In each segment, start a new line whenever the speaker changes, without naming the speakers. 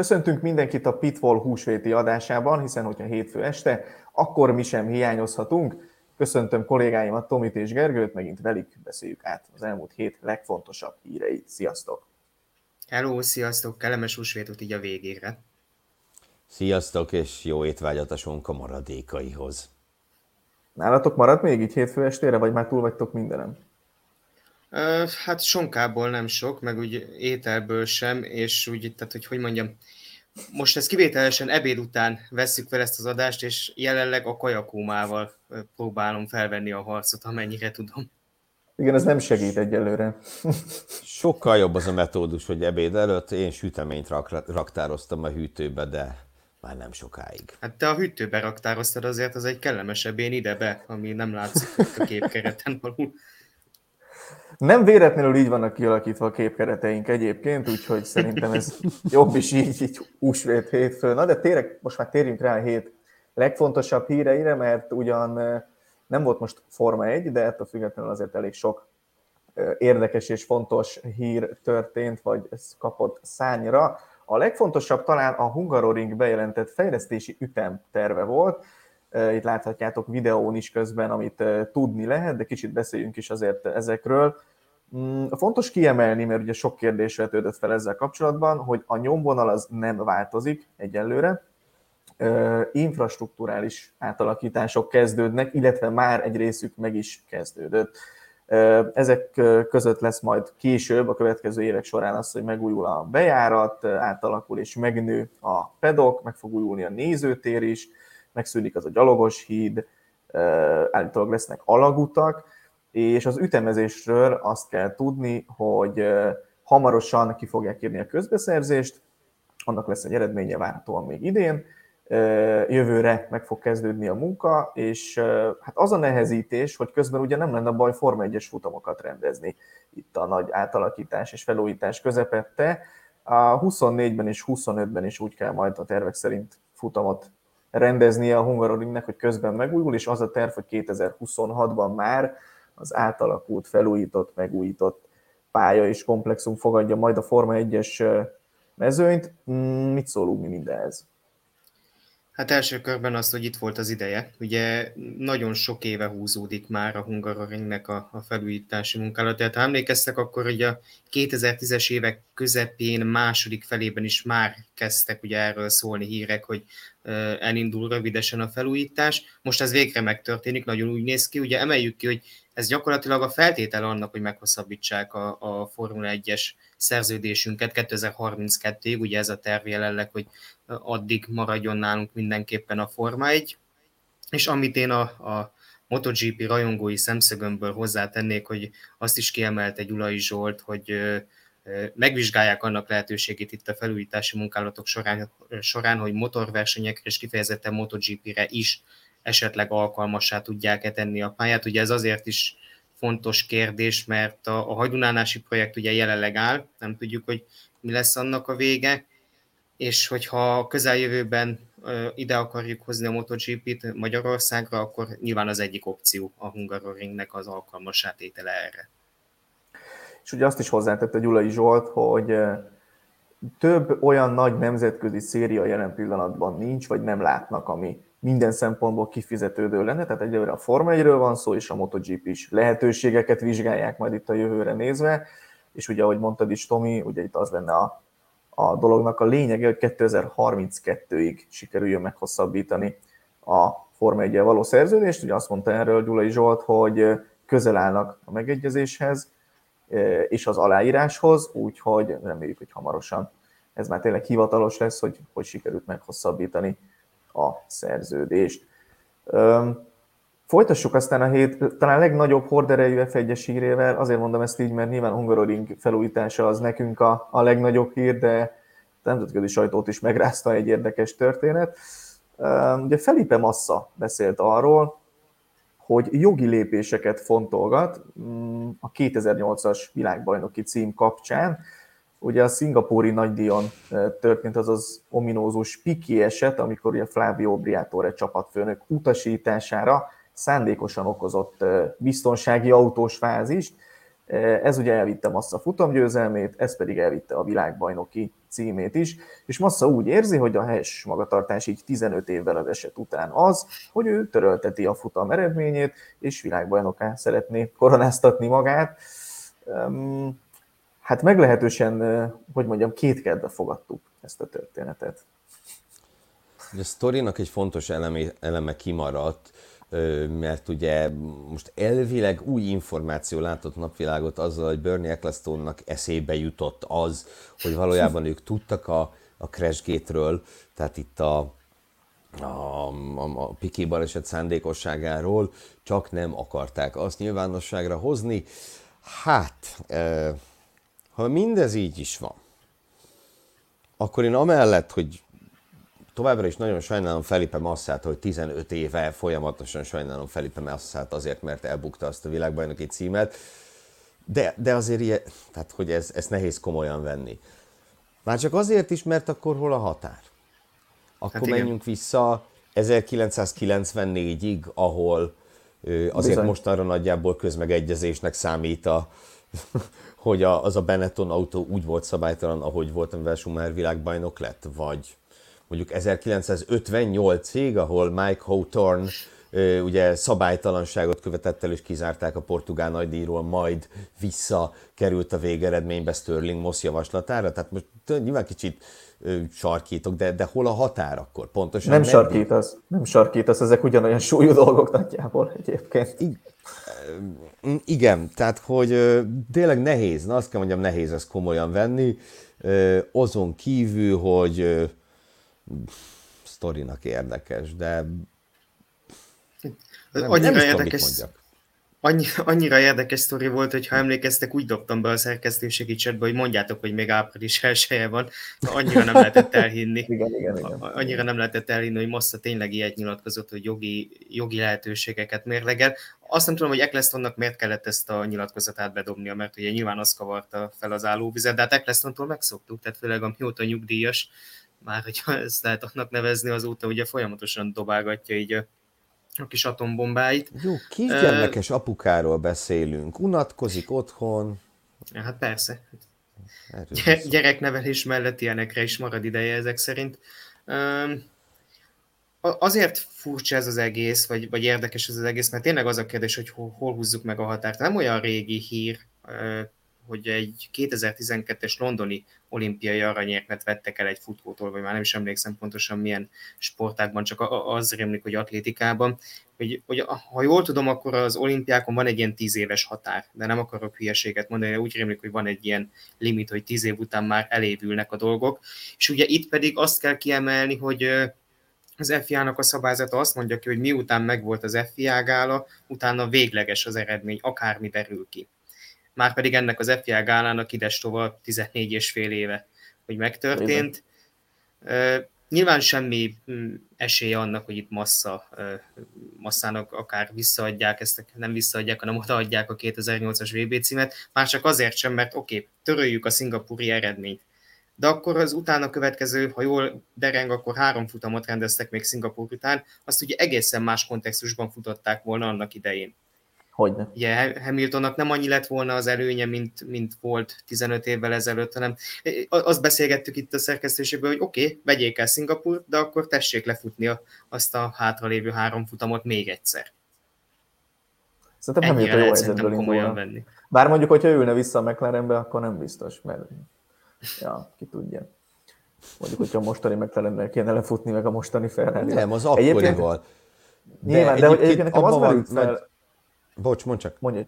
Köszöntünk mindenkit a Pitfall húsvéti adásában, hiszen hogyha hétfő este, akkor mi sem hiányozhatunk. Köszöntöm kollégáimat, Tomit és Gergőt, megint velük beszéljük át az elmúlt hét legfontosabb híreit. Sziasztok!
Hello, sziasztok! Kellemes húsvétot így a végére!
Sziasztok, és jó étvágyat a sonka maradékaihoz!
Nálatok maradt még így hétfő estére, vagy már túl vagytok mindenem?
Hát sonkából nem sok, meg úgy ételből sem, és úgy, tehát hogy hogy mondjam, most ezt kivételesen ebéd után vesszük fel ezt az adást, és jelenleg a kajakómával próbálom felvenni a harcot, amennyire tudom.
Igen, ez nem segít egyelőre.
Sokkal jobb az a metódus, hogy ebéd előtt én süteményt rak, raktároztam a hűtőbe, de már nem sokáig.
Hát te a hűtőbe raktároztad azért, az egy kellemesebb én ide be, ami nem látszik a képkereten való.
Nem véletlenül így vannak kialakítva a képkereteink egyébként, úgyhogy szerintem ez jobb is így, így húsvét hétfőn. Na de tényleg most már térjünk rá a hét legfontosabb híreire, mert ugyan nem volt most Forma 1, de ettől függetlenül azért elég sok érdekes és fontos hír történt, vagy ez kapott szányra. A legfontosabb talán a Hungaroring bejelentett fejlesztési ütem terve volt. Itt láthatjátok videón is közben, amit tudni lehet, de kicsit beszéljünk is azért ezekről. Mm, fontos kiemelni, mert ugye sok kérdés vetődött fel ezzel kapcsolatban, hogy a nyomvonal az nem változik egyelőre, infrastruktúrális átalakítások kezdődnek, illetve már egy részük meg is kezdődött. Ezek között lesz majd később, a következő évek során az, hogy megújul a bejárat, átalakul és megnő a pedok, meg fog újulni a nézőtér is, megszűnik az a gyalogos híd, állítólag lesznek alagutak, és az ütemezésről azt kell tudni, hogy hamarosan ki fogják írni a közbeszerzést, annak lesz egy eredménye várhatóan még idén, jövőre meg fog kezdődni a munka, és hát az a nehezítés, hogy közben ugye nem lenne baj Forma 1-es futamokat rendezni itt a nagy átalakítás és felújítás közepette. A 24-ben és 25-ben is úgy kell majd a tervek szerint futamot rendeznie a Hungaroringnek, hogy közben megújul, és az a terv, hogy 2026-ban már az átalakult, felújított, megújított pálya és komplexum fogadja majd a Forma 1-es mezőnyt. Mm, mit szólunk mi mindenhez?
Hát első körben azt, hogy itt volt az ideje. Ugye nagyon sok éve húzódik már a Hungaroringnek a, a felújítási munkálat. Ha emlékeztek, akkor ugye a 2010-es évek közepén, második felében is már kezdtek ugye erről szólni hírek, hogy elindul rövidesen a felújítás. Most ez végre megtörténik, nagyon úgy néz ki. Ugye emeljük ki, hogy ez gyakorlatilag a feltétel annak, hogy meghosszabbítsák a, a Formula 1-es szerződésünket 2032-ig, ugye ez a terv jelenleg, hogy addig maradjon nálunk mindenképpen a Forma 1, és amit én a, a MotoGP rajongói szemszögömből hozzátennék, hogy azt is kiemelte Gyulai Zsolt, hogy megvizsgálják annak lehetőségét itt a felújítási munkálatok során, során hogy motorversenyekre és kifejezetten MotoGP-re is esetleg alkalmassá tudják-e tenni a pályát. Ugye ez azért is fontos kérdés, mert a, a hajdunánási projekt ugye jelenleg áll, nem tudjuk, hogy mi lesz annak a vége, és hogyha a közeljövőben ide akarjuk hozni a MotoGP-t Magyarországra, akkor nyilván az egyik opció a Hungaroringnek az alkalmas átétele erre.
És ugye azt is hozzátette Gyulai Zsolt, hogy több olyan nagy nemzetközi széria jelen pillanatban nincs, vagy nem látnak, ami minden szempontból kifizetődő lenne, tehát egyelőre a Forma 1 van szó, és a MotoGP is lehetőségeket vizsgálják majd itt a jövőre nézve, és ugye, ahogy mondtad is, Tomi, ugye itt az lenne a, a dolognak a lényege, hogy 2032-ig sikerüljön meghosszabbítani a Forma 1 való szerződést, ugye azt mondta erről Gyulai Zsolt, hogy közel állnak a megegyezéshez, és az aláíráshoz, úgyhogy reméljük, hogy hamarosan ez már tényleg hivatalos lesz, hogy, hogy sikerült meghosszabbítani a szerződést. Folytassuk aztán a hét talán legnagyobb horderejű F1-es hírével, azért mondom ezt így, mert nyilván Hungaroring felújítása az nekünk a, a legnagyobb hír, de nemzetközi sajtót is megrázta egy érdekes történet. Ugye Felipe Massa beszélt arról, hogy jogi lépéseket fontolgat mm, a 2008-as világbajnoki cím kapcsán, Ugye a szingapúri nagydíjon történt az az ominózus Piki eset, amikor ugye Flavio Briatore csapatfőnök utasítására szándékosan okozott biztonsági autós fázist. Ez ugye elvitte Massa futamgyőzelmét, ez pedig elvitte a világbajnoki címét is, és Massa úgy érzi, hogy a helyes magatartás így 15 évvel az eset után az, hogy ő törölteti a futam eredményét, és világbajnoká szeretné koronáztatni magát. Hát meglehetősen, hogy mondjam, kétkedve fogadtuk ezt a történetet.
A sztorinak egy fontos eleme, eleme kimaradt, mert ugye most elvileg új információ látott napvilágot azzal, hogy Bernie Ecclestone-nak eszébe jutott az, hogy valójában ők tudtak a, a Crashgate-ről, tehát itt a, a, a, a Piki baleset szándékosságáról, csak nem akarták azt nyilvánosságra hozni. Hát, ha mindez így is van, akkor én amellett, hogy továbbra is nagyon sajnálom Felipe Masszát, hogy 15 éve folyamatosan sajnálom Felipe Masszát azért, mert elbukta azt a világbajnoki címet, de, de azért ilyen, tehát hogy ez, ez nehéz komolyan venni. Már csak azért is, mert akkor hol a határ? Akkor hát menjünk vissza 1994-ig, ahol azért Bizony. mostanra nagyjából közmegegyezésnek számít a, hogy a, az a Benetton autó úgy volt szabálytalan, ahogy volt, amivel Schumacher világbajnok lett, vagy mondjuk 1958-ig, ahol Mike Hawthorne ugye szabálytalanságot követett el, és kizárták a portugál nagydíjról, majd visszakerült a végeredménybe Sterling Moss javaslatára. Tehát most nyilván kicsit sarkítok, de, de hol a határ akkor pontosan?
Nem sarkítasz, nem sarkítasz, ezek ugyanolyan súlyú dolgok nagyjából egyébként. I-
igen, tehát hogy tényleg nehéz, na azt kell mondjam, nehéz ezt komolyan venni, azon kívül, hogy sztorinak érdekes, de
nem, annyira nem érdekes, tudom, annyi, annyira érdekes sztori volt, hogy ha emlékeztek, úgy dobtam be a szerkesztőségi csetbe, hogy mondjátok, hogy még április elsője van. Annyira nem lehetett elhinni.
igen, igen, igen.
Annyira nem lehetett elhinni, hogy Massa tényleg ilyet nyilatkozott, hogy jogi, jogi lehetőségeket mérlegel. Azt nem tudom, hogy Ecclestonnak miért kellett ezt a nyilatkozatát bedobnia, mert ugye nyilván azt kavarta fel az állóvizet, de hát Ecclestontól megszoktuk, tehát főleg amióta nyugdíjas, már hogyha ezt lehet annak nevezni, azóta ugye folyamatosan dobálgatja így a, a kis atombombáit.
Jó, kisgyermekes uh, apukáról beszélünk, unatkozik otthon.
Hát persze. Erről gyereknevelés mellett ilyenekre is marad ideje ezek szerint. Uh, azért furcsa ez az egész, vagy, vagy érdekes ez az egész, mert tényleg az a kérdés, hogy hol, hol húzzuk meg a határt. Nem olyan régi hír, hogy egy 2012-es londoni olimpiai aranyérmet vettek el egy futótól, vagy már nem is emlékszem pontosan milyen sportákban, csak az rémlik, hogy atlétikában, hogy, hogy ha jól tudom, akkor az olimpiákon van egy ilyen tíz éves határ, de nem akarok hülyeséget mondani, úgy rémlik, hogy van egy ilyen limit, hogy tíz év után már elévülnek a dolgok, és ugye itt pedig azt kell kiemelni, hogy az FIA-nak a szabályzata azt mondja ki, hogy miután megvolt az FIA gála, utána végleges az eredmény, akármi derül ki már pedig ennek az FIA gálának ides tovább 14 és fél éve, hogy megtörtént. Igen. Nyilván semmi mm, esélye annak, hogy itt massza, masszának akár visszaadják, ezt nem visszaadják, hanem odaadják a 2008-as VB címet, már csak azért sem, mert oké, okay, töröljük a szingapúri eredményt. De akkor az utána következő, ha jól dereng, akkor három futamot rendeztek még Szingapúr után, azt ugye egészen más kontextusban futották volna annak idején.
Hogyne.
Ugye Hamiltonnak nem annyi lett volna az előnye, mint, mint volt 15 évvel ezelőtt, hanem azt beszélgettük itt a szerkesztőségből, hogy oké, okay, vegyék el Szingapurt, de akkor tessék lefutni a, azt a hátralévő három futamot még egyszer.
Szerintem Hamilton jó helyzetből komolyan venni. Bár mondjuk, hogyha ülne vissza a McLarenbe, akkor nem biztos, mert ja, ki tudja. Mondjuk, hogyha a mostani McLarenben kéne lefutni, meg a mostani Ferrari.
Nem, az akkorival.
Nyilván, de, de egyébként nekem az merült fel,
Bocs, mondd csak.
Mondj.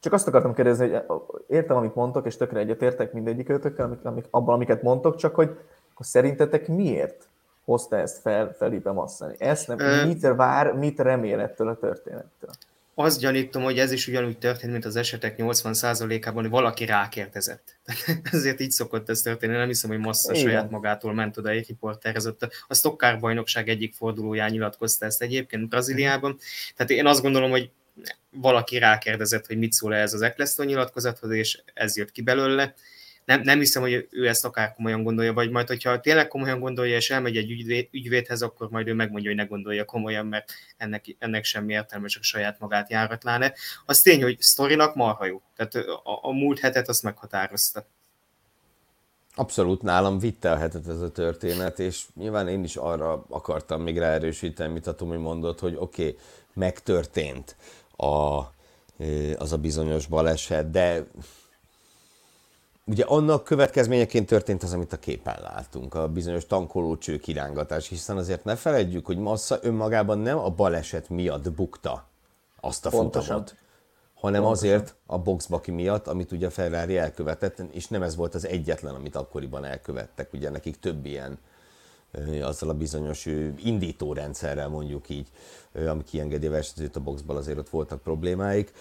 Csak azt akartam kérdezni, hogy értem, amit mondtok, és tökre egyetértek mindegyik ötökkel, amik, amik, abban, amiket mondtok, csak hogy akkor szerintetek miért hozta ezt fel Felipe Massani? Ezt nem, Ö... mit vár, mit remél ettől a történettől?
Azt gyanítom, hogy ez is ugyanúgy történt, mint az esetek 80%-ában, hogy valaki rákérdezett. Ezért így szokott ez történni. Nem hiszem, hogy Massa Igen. saját magától ment oda egy riporterezett. A Stockcar bajnokság egyik fordulóján nyilatkozta ezt egyébként Brazíliában. Tehát én azt gondolom, hogy valaki rákérdezett, hogy mit szól ez az Eccleston nyilatkozathoz, és ez jött ki belőle. Nem, nem hiszem, hogy ő ezt akár komolyan gondolja, vagy majd, hogyha tényleg komolyan gondolja, és elmegy egy ügyvéd, ügyvédhez, akkor majd ő megmondja, hogy ne gondolja komolyan, mert ennek, ennek semmi értelme, csak saját magát járatláne. Az tény, hogy sztorinak marha jó. Tehát a, a múlt hetet azt meghatározta.
Abszolút nálam vitte a hetet ez a történet, és nyilván én is arra akartam még ráerősíteni, mint a Tomi mondott, hogy oké, okay, megtörtént a, az a bizonyos baleset, de ugye annak következményeként történt az, amit a képen látunk, a bizonyos tankolócső kirángatás, hiszen azért ne feledjük, hogy Massa önmagában nem a baleset miatt bukta azt a Pontosan. futamot, hanem Pontosan. azért a boxbaki miatt, amit ugye a Ferrari elkövetett, és nem ez volt az egyetlen, amit akkoriban elkövettek, ugye nekik több ilyen azzal a bizonyos indítórendszerrel mondjuk így, ami kiengedi a versenyzőt a boxból, azért ott voltak problémáik.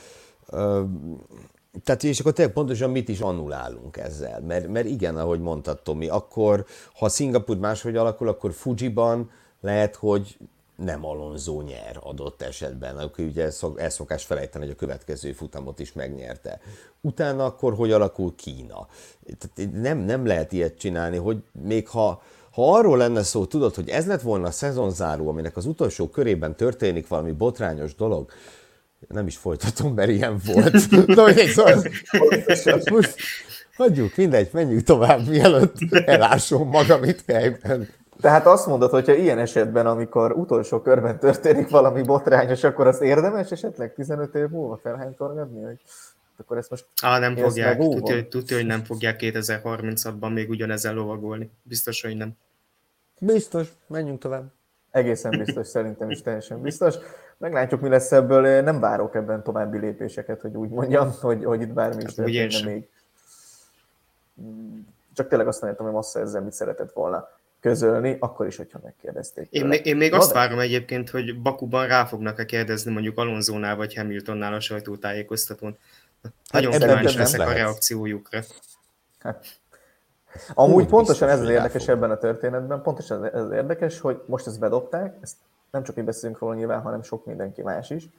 Tehát és akkor tényleg pontosan mit is annulálunk ezzel, mert, mert igen, ahogy mondtad Tomi, akkor ha Szingapur máshogy alakul, akkor Fujiban lehet, hogy nem Alonso nyer adott esetben, akkor ugye el szokás felejteni, hogy a következő futamot is megnyerte. Utána akkor hogy alakul Kína? Tehát nem, nem lehet ilyet csinálni, hogy még ha, ha arról lenne szó, tudod, hogy ez lett volna a szezonzáró, aminek az utolsó körében történik valami botrányos dolog, nem is folytatom, mert ilyen volt. Na, hogy szóval, most hagyjuk, mindegy, menjünk tovább, mielőtt elásom magam itt helyben.
Tehát azt mondod, hogyha ilyen esetben, amikor utolsó körben történik valami botrányos, akkor az érdemes esetleg 15 év múlva felhánytorgadni? Hogy akkor ezt most
Á, nem fogják. Tudja, hogy, tudja, hogy nem fogják 2036-ban még ugyanezzel lovagolni. Biztos, hogy nem.
Biztos. Menjünk tovább.
Egészen biztos, szerintem is teljesen biztos. Meglátjuk, mi lesz ebből. Nem várok ebben további lépéseket, hogy úgy mondjam, hogy, hogy itt bármi is hát, történne még. Csak tényleg azt mondtam, hogy Massa ezzel mit szeretett volna közölni, akkor is, hogyha megkérdezték.
Én, még, én még azt várom egyébként, hogy Bakuban rá fognak-e kérdezni mondjuk Alonzónál vagy Hamiltonnál a sajtótájékoztatón. Nagyon hát kíváncsi leszek lehet. a reakciójukra. Hát.
Amúgy Úgy pontosan ez az érdekes ebben a történetben, pontosan ez az érdekes, hogy most ezt bedobták, ezt nem csak mi beszélünk róla nyilván, hanem sok mindenki más is,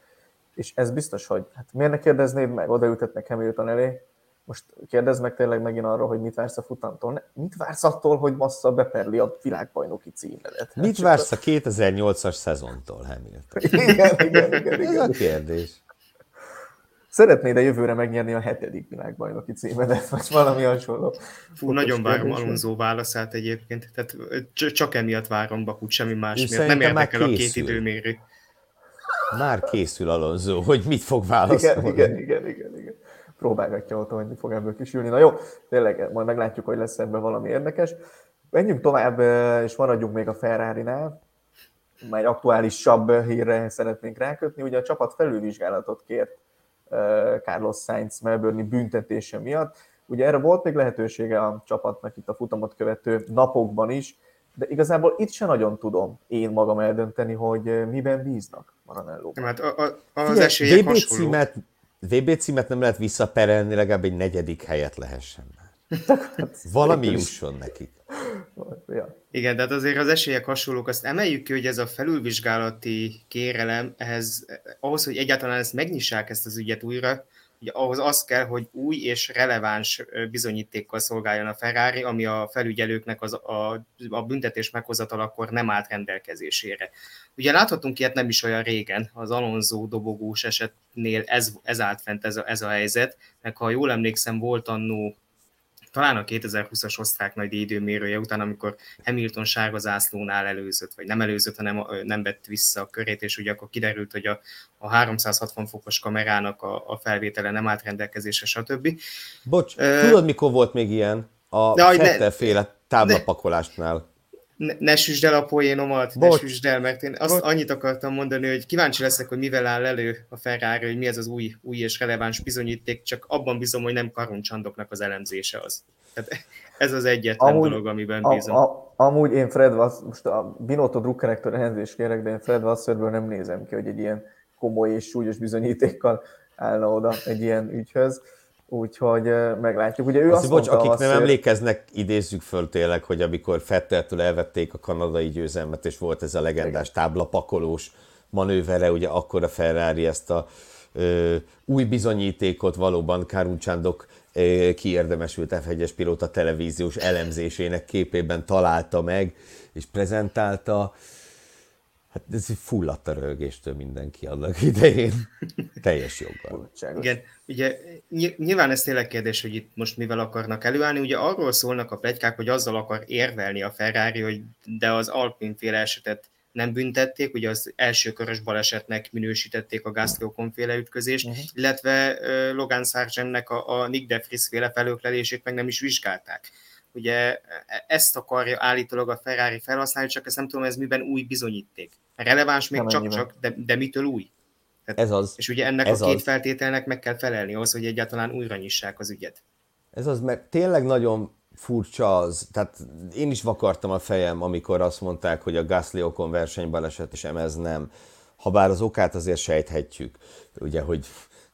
és ez biztos, hogy hát miért ne kérdeznéd meg, odaültetnek Hamilton elé, most kérdezd meg tényleg megint arról, hogy mit vársz a futamtól. Mit vársz attól, hogy Massa beperli a világbajnoki címedet?
Mit hát vársz a 2008-as szezontól, Hamilton?
igen, igen, igen, igen.
Ez a kérdés.
Szeretnéd-e jövőre megnyerni a hetedik világbajnoki címedet, vagy valami hasonló?
Fú, nagyon várom Alonso válaszát egyébként, tehát csak emiatt várom Bakut, semmi más miatt. Nem érdekel a két időmérő.
Már készül Alonso, hogy mit fog válaszolni.
Igen, igen, igen, igen. igen próbálgatja ott, hogy mi fog ebből kisülni. Na jó, tényleg majd meglátjuk, hogy lesz ebben valami érdekes. Menjünk tovább, és maradjunk még a Ferrari-nál. Már egy aktuálisabb hírre szeretnénk rákötni. Ugye a csapat felülvizsgálatot kért Carlos Sainz Melbourne büntetése miatt. Ugye erre volt még lehetősége a csapatnak itt a futamot követő napokban is, de igazából itt se nagyon tudom én magam eldönteni, hogy miben bíznak maranello
Hát a, a, az esélyek hasonló.
címet VB címet nem lehet visszaperelni, legalább egy negyedik helyet lehessen már. Valami jusson nekik.
Ja. Igen, tehát azért az esélyek hasonlók, azt emeljük ki, hogy ez a felülvizsgálati kérelem, ehhez, ahhoz, hogy egyáltalán ezt megnyissák ezt az ügyet újra, ugye ahhoz az kell, hogy új és releváns bizonyítékkal szolgáljon a Ferrari, ami a felügyelőknek az, a, a büntetés meghozatalakor nem állt rendelkezésére. Ugye láthatunk ilyet nem is olyan régen, az Alonso dobogós esetnél ez, ez állt fent ez a, ez a helyzet, meg ha jól emlékszem, volt annó talán a 2020-as osztrák nagy időmérője után, amikor Hamilton sárga zászlónál előzött, vagy nem előzött, hanem nem vett vissza a körét, és ugye akkor kiderült, hogy a, a 360 fokos kamerának a, a felvétele nem állt rendelkezésre, stb.
Bocs, uh, tudod, mikor volt még ilyen? A Fettel-féle táblapakolásnál
ne, ne süsd el a poénomat, Bocs. ne süsd el, mert én azt Bocs. annyit akartam mondani, hogy kíváncsi leszek, hogy mivel áll elő a Ferrari, hogy mi ez az új, új és releváns bizonyíték, csak abban bízom, hogy nem karoncsandoknak az elemzése az. Tehát ez az egyetlen amúgy, dolog, amiben bízom. A, a,
amúgy én Fred Vass, most a Binotto Druckerektől elnézést kérek, de én Fred Wasserből nem nézem ki, hogy egy ilyen komoly és súlyos bizonyítékkal állna oda egy ilyen ügyhöz úgyhogy meglátjuk. Ugye ő azt, azt
bocs, akik azt, nem emlékeznek, idézzük föl tényleg, hogy amikor Fetteltől elvették a kanadai győzelmet, és volt ez a legendás táblapakolós manővere, ugye akkor a Ferrari ezt a ö, új bizonyítékot valóban Káruncsandok kiérdemesült F1-es pilóta televíziós elemzésének képében találta meg, és prezentálta. Hát ez fulladt a röhögéstől mindenki annak idején. Teljes joggal.
Igen, ugye nyilván ez tényleg kérdés, hogy itt most mivel akarnak előállni. Ugye arról szólnak a plegykák, hogy azzal akar érvelni a Ferrari, hogy de az Alpine féle esetet nem büntették, ugye az első körös balesetnek minősítették a Gasly féle ütközést, uh-huh. illetve uh, Logan Sargentnek a, a Nick DeFries féle felöklelését meg nem is vizsgálták. Ugye e, ezt akarja állítólag a Ferrari felhasználni, csak ezt nem tudom, ez miben új bizonyíték. Releváns még csak-csak, de, de mitől új?
Tehát, ez az.
És ugye ennek ez a két az. feltételnek meg kell felelni ahhoz, hogy egyáltalán újra nyissák az ügyet.
Ez az, mert tényleg nagyon furcsa az, tehát én is vakartam a fejem, amikor azt mondták, hogy a Gasly okon versenybaleset, és ez nem. Habár az okát azért sejthetjük, ugye, hogy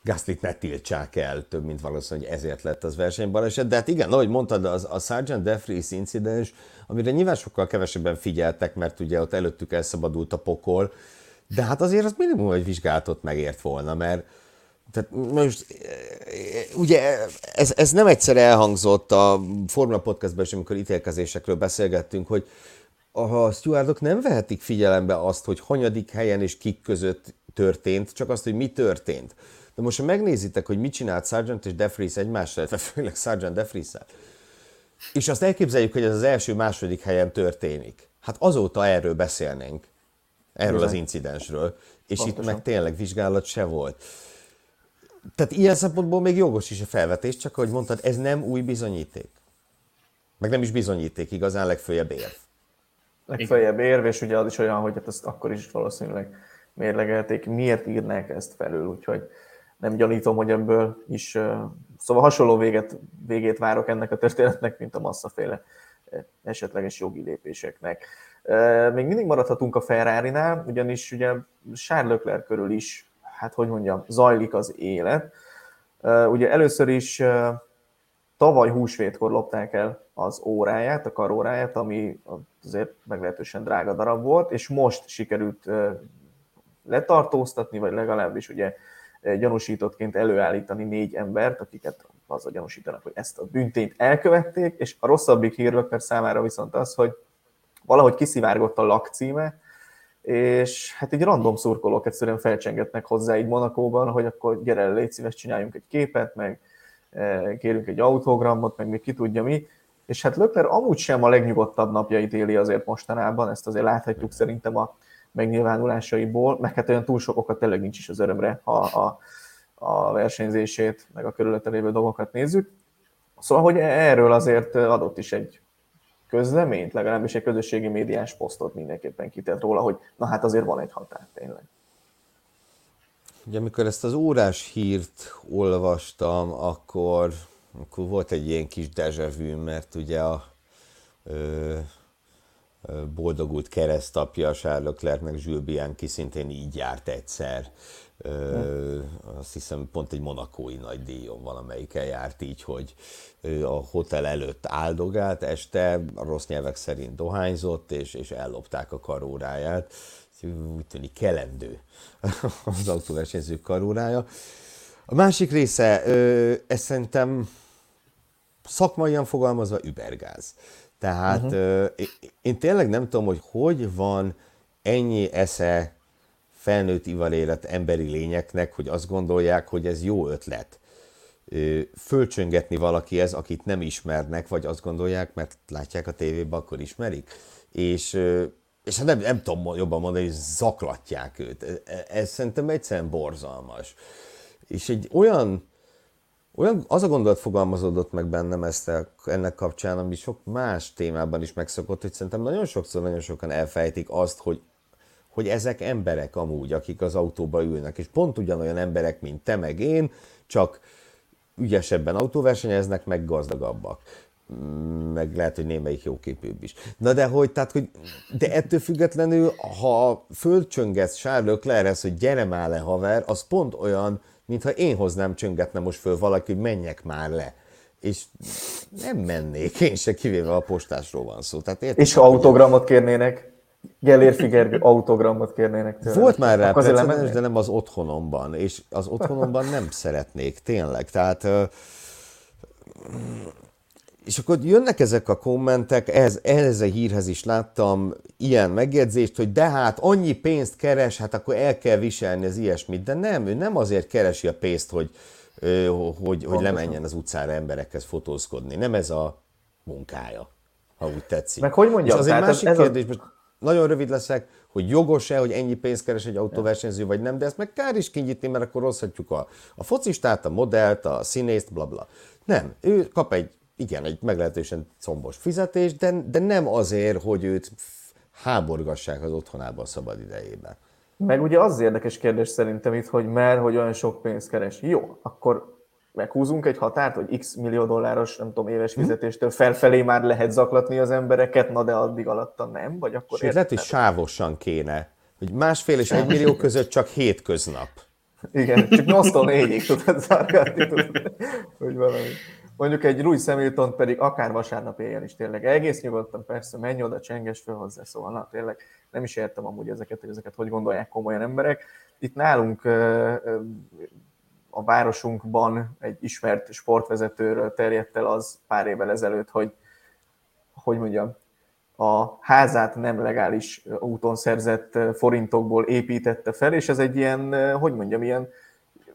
Gaslit ne tiltsák el, több mint valószínű, hogy ezért lett az versenybaleset. De hát igen, ahogy mondtad, az, a Sergeant Defries incidens, amire nyilván sokkal kevesebben figyeltek, mert ugye ott előttük elszabadult a pokol, de hát azért az minimum, hogy vizsgálatot megért volna, mert tehát most ugye ez, ez nem egyszer elhangzott a Formula Podcastban is, amikor ítélkezésekről beszélgettünk, hogy a stewardok nem vehetik figyelembe azt, hogy hanyadik helyen és kik között történt, csak azt, hogy mi történt. De most, ha megnézitek, hogy mit csinált Sargent és Defries egymással, illetve főleg Sargent defries és azt elképzeljük, hogy ez az első-második helyen történik, hát azóta erről beszélnénk, erről Bizony. az incidensről, és Pontosan. itt meg tényleg vizsgálat se volt. Tehát ilyen szempontból még jogos is a felvetés, csak ahogy mondtad, ez nem új bizonyíték. Meg nem is bizonyíték, igazán legfőjebb érv.
Legfőjebb érv, és ugye az is olyan, hogy hát ezt akkor is valószínűleg mérlegelték, miért írnák ezt felül, úgyhogy nem gyanítom, hogy ebből is, szóval hasonló véget, végét várok ennek a történetnek, mint a masszaféle esetleges jogi lépéseknek. Még mindig maradhatunk a Ferrari-nál, ugyanis ugye Charles Leclerc körül is, hát hogy mondjam, zajlik az élet. Ugye először is tavaly húsvétkor lopták el az óráját, a karóráját, ami azért meglehetősen drága darab volt, és most sikerült letartóztatni, vagy legalábbis ugye gyanúsítottként előállítani négy embert, akiket azzal gyanúsítanak, hogy ezt a büntényt elkövették, és a rosszabbik hírlökör számára viszont az, hogy valahogy kiszivárgott a lakcíme, és hát egy random szurkolók egyszerűen felcsengetnek hozzá így Monakóban, hogy akkor gyere, légy szíves, csináljunk egy képet, meg e, kérünk egy autogramot, meg még ki tudja mi, és hát Lökler amúgy sem a legnyugodtabb napjait éli azért mostanában, ezt azért láthatjuk szerintem a megnyilvánulásaiból, meg hát olyan túl sok oka tényleg nincs is az örömre, ha a, a versenyzését, meg a körülötte lévő dolgokat nézzük. Szóval, hogy erről azért adott is egy közleményt, legalábbis egy közösségi médiás posztot mindenképpen kitett róla, hogy na hát azért van egy határ tényleg.
Ugye amikor ezt az órás hírt olvastam, akkor, akkor volt egy ilyen kis dejavű, mert ugye a boldogult keresztapja Charles Leclercnek, Jules Bianchi szintén így járt egyszer. Ö, azt hiszem pont egy monakói nagy díjon valamelyikkel járt így, hogy a hotel előtt áldogált este, rossz nyelvek szerint dohányzott, és, és ellopták a karóráját. Úgy tűnik kelendő az autóversenyzők karórája. A másik része, ez szerintem szakmaian fogalmazva übergáz. Tehát uh-huh. én tényleg nem tudom, hogy hogy van ennyi esze felnőtt ivalélet emberi lényeknek, hogy azt gondolják, hogy ez jó ötlet. Fölcsöngetni valaki ez, akit nem ismernek, vagy azt gondolják, mert látják a tévében, akkor ismerik. És, és hát nem, nem tudom jobban mondani, hogy zaklatják őt. Ez, ez szerintem egyszerűen borzalmas. És egy olyan olyan, az a gondolat fogalmazódott meg bennem ezt a, ennek kapcsán, ami sok más témában is megszokott, hogy szerintem nagyon sokszor nagyon sokan elfejtik azt, hogy, hogy ezek emberek amúgy, akik az autóba ülnek, és pont ugyanolyan emberek, mint te meg én, csak ügyesebben autóversenyeznek, meg gazdagabbak meg lehet, hogy némelyik jóképűbb is. Na de hogy, tehát, hogy, de ettől függetlenül, ha fölcsöngetsz Charles Leclerc, hogy gyere már le haver, az pont olyan, mintha én hoznám csöngetne most föl valaki, hogy menjek már le. És nem mennék, én se kivéve a postásról van szó. Tehát
értem, és ha autogramot kérnének, Gellér Figergő autogramot kérnének
tőle. Volt már rá precedens, de nem az otthonomban, és az otthonomban nem szeretnék, tényleg. Tehát És akkor jönnek ezek a kommentek, ehhez, ehhez a hírhez is láttam ilyen megjegyzést, hogy de hát annyi pénzt keres, hát akkor el kell viselni az ilyesmit. De nem, ő nem azért keresi a pénzt, hogy, hogy, hogy lemenjen az utcára emberekhez fotózkodni. Nem ez a munkája, ha úgy tetszik.
Meg hogy mondjam?
És az egy másik ez kérdés, a... most nagyon rövid leszek, hogy jogos-e, hogy ennyi pénzt keres egy autóversenyző, vagy nem, de ezt meg kár is kinyitni, mert akkor rosszhatjuk a, a focistát, a modellt, a színészt, bla bla. Nem, ő kap egy, igen, egy meglehetősen combos fizetést, de, de nem azért, hogy őt háborgassák az otthonában a szabad idejében.
Meg ugye az érdekes kérdés szerintem itt, hogy mert, hogy olyan sok pénzt keres. Jó, akkor meghúzunk egy határt, hogy x millió dolláros, nem tudom, éves hm? fizetéstől felfelé már lehet zaklatni az embereket, na de addig alatta nem, vagy akkor...
Sőt, lehet, hogy sávosan kéne, hogy másfél és egy millió között csak hétköznap.
Igen, csak 8-tól 4-ig tudod zargatni, tudod, hogy valami. Mondjuk egy Rui Szemilton pedig akár vasárnap éjjel is tényleg egész nyugodtan, persze, menj oda, csenges fel hozzá, szóval na tényleg nem is értem amúgy ezeket, hogy ezeket hogy gondolják komolyan emberek. Itt nálunk a városunkban egy ismert sportvezetőről terjedt el az pár évvel ezelőtt, hogy, hogy mondjam, a házát nem legális úton szerzett forintokból építette fel, és ez egy ilyen, hogy mondjam, ilyen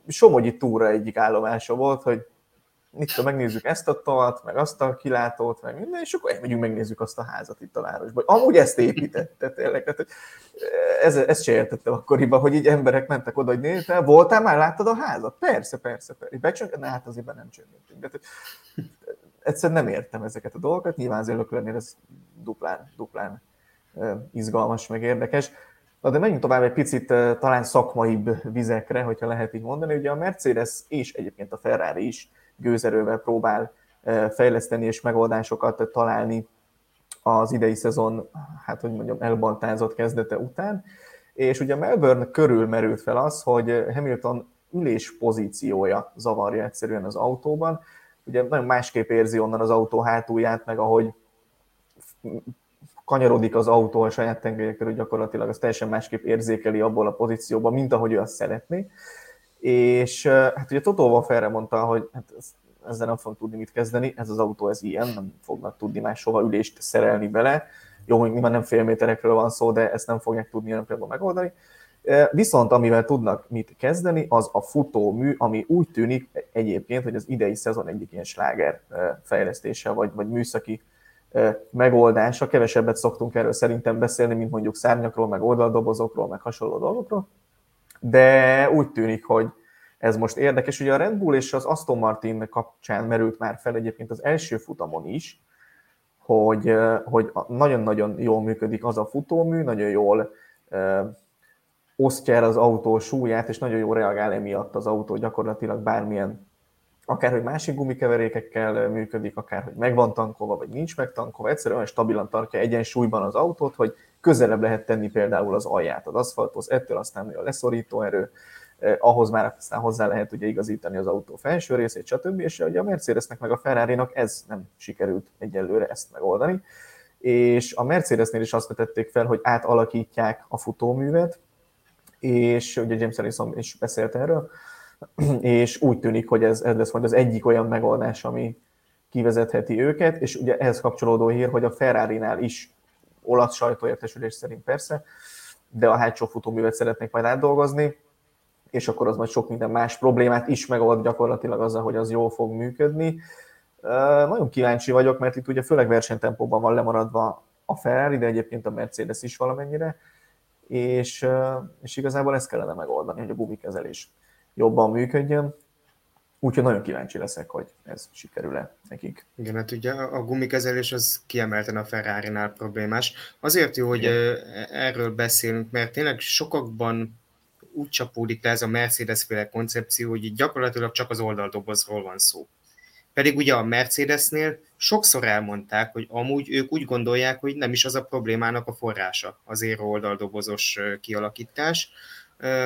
somogyi túra egyik állomása volt, hogy mit tudom, megnézzük ezt a tavat, meg azt a kilátót, meg minden, és akkor megyünk, megnézzük azt a házat itt a városban. Amúgy ezt építette tényleg. Tehát, ez, ezt se értettem akkoriban, hogy így emberek mentek oda, hogy nézd voltál már, láttad a házat? Persze, persze, persze. Becsönk, ne, hát azért nem csöngentünk. De, egyszerűen nem értem ezeket a dolgokat, nyilván az lennél ez duplán, duplán izgalmas, meg érdekes. Na de menjünk tovább egy picit talán szakmaibb vizekre, hogyha lehet így mondani. Ugye a Mercedes és egyébként a Ferrari is gőzerővel próbál fejleszteni és megoldásokat találni az idei szezon, hát hogy mondjam, elbaltázott kezdete után. És ugye Melbourne körül merült fel az, hogy Hamilton ülés pozíciója zavarja egyszerűen az autóban. Ugye nagyon másképp érzi onnan az autó hátulját, meg ahogy kanyarodik az autó a saját tengelye körül, gyakorlatilag az teljesen másképp érzékeli abból a pozícióban, mint ahogy ő azt szeretné. És hát ugye Totó felre mondta, hogy hát ezzel nem fogunk tudni mit kezdeni, ez az autó ez ilyen, nem fognak tudni máshova ülést szerelni bele. Jó, hogy nyilván nem fél méterekről van szó, de ezt nem fogják tudni ilyen például megoldani. Viszont amivel tudnak mit kezdeni, az a futómű, ami úgy tűnik egyébként, hogy az idei szezon egyik ilyen sláger fejlesztése, vagy, vagy műszaki megoldása. Kevesebbet szoktunk erről szerintem beszélni, mint mondjuk szárnyakról, meg oldaldobozokról, meg hasonló dolgokról de úgy tűnik, hogy ez most érdekes. Ugye a Red Bull és az Aston Martin kapcsán merült már fel egyébként az első futamon is, hogy, hogy nagyon-nagyon jól működik az a futómű, nagyon jól osztja el az autó súlyát, és nagyon jól reagál emiatt az autó gyakorlatilag bármilyen, akár hogy másik gumikeverékekkel működik, akár hogy meg van tankolva, vagy nincs megtankolva, egyszerűen olyan stabilan tartja egyensúlyban az autót, hogy közelebb lehet tenni például az alját az aszfalthoz, ettől aztán a leszorító erő, eh, ahhoz már aztán hozzá lehet ugye igazítani az autó felső részét, stb. És ugye a Mercedesnek meg a ferrari ez nem sikerült egyelőre ezt megoldani. És a Mercedesnél is azt vetették fel, hogy átalakítják a futóművet, és ugye James Harrison is beszélt erről, és úgy tűnik, hogy ez, ez lesz majd az egyik olyan megoldás, ami kivezetheti őket, és ugye ehhez kapcsolódó hír, hogy a Ferrari-nál is olasz sajtóértesülés szerint persze, de a hátsó futóművet szeretnék majd átdolgozni, és akkor az majd sok minden más problémát is megold gyakorlatilag azzal, hogy az jól fog működni. Nagyon kíváncsi vagyok, mert itt ugye főleg versenytempóban van lemaradva a Ferrari, de egyébként a Mercedes is valamennyire, és, és igazából ezt kellene megoldani, hogy a gumikezelés jobban működjön. Úgyhogy nagyon kíváncsi leszek, hogy ez sikerül-e nekik.
Igen, hát ugye a gumikezelés az kiemelten a Ferrari-nál problémás. Azért jó, hogy Igen. erről beszélünk, mert tényleg sokakban úgy csapódik le ez a Mercedes-féle koncepció, hogy gyakorlatilag csak az oldaldobozról van szó. Pedig ugye a Mercedesnél sokszor elmondták, hogy amúgy ők úgy gondolják, hogy nem is az a problémának a forrása az éró oldaldobozos kialakítás,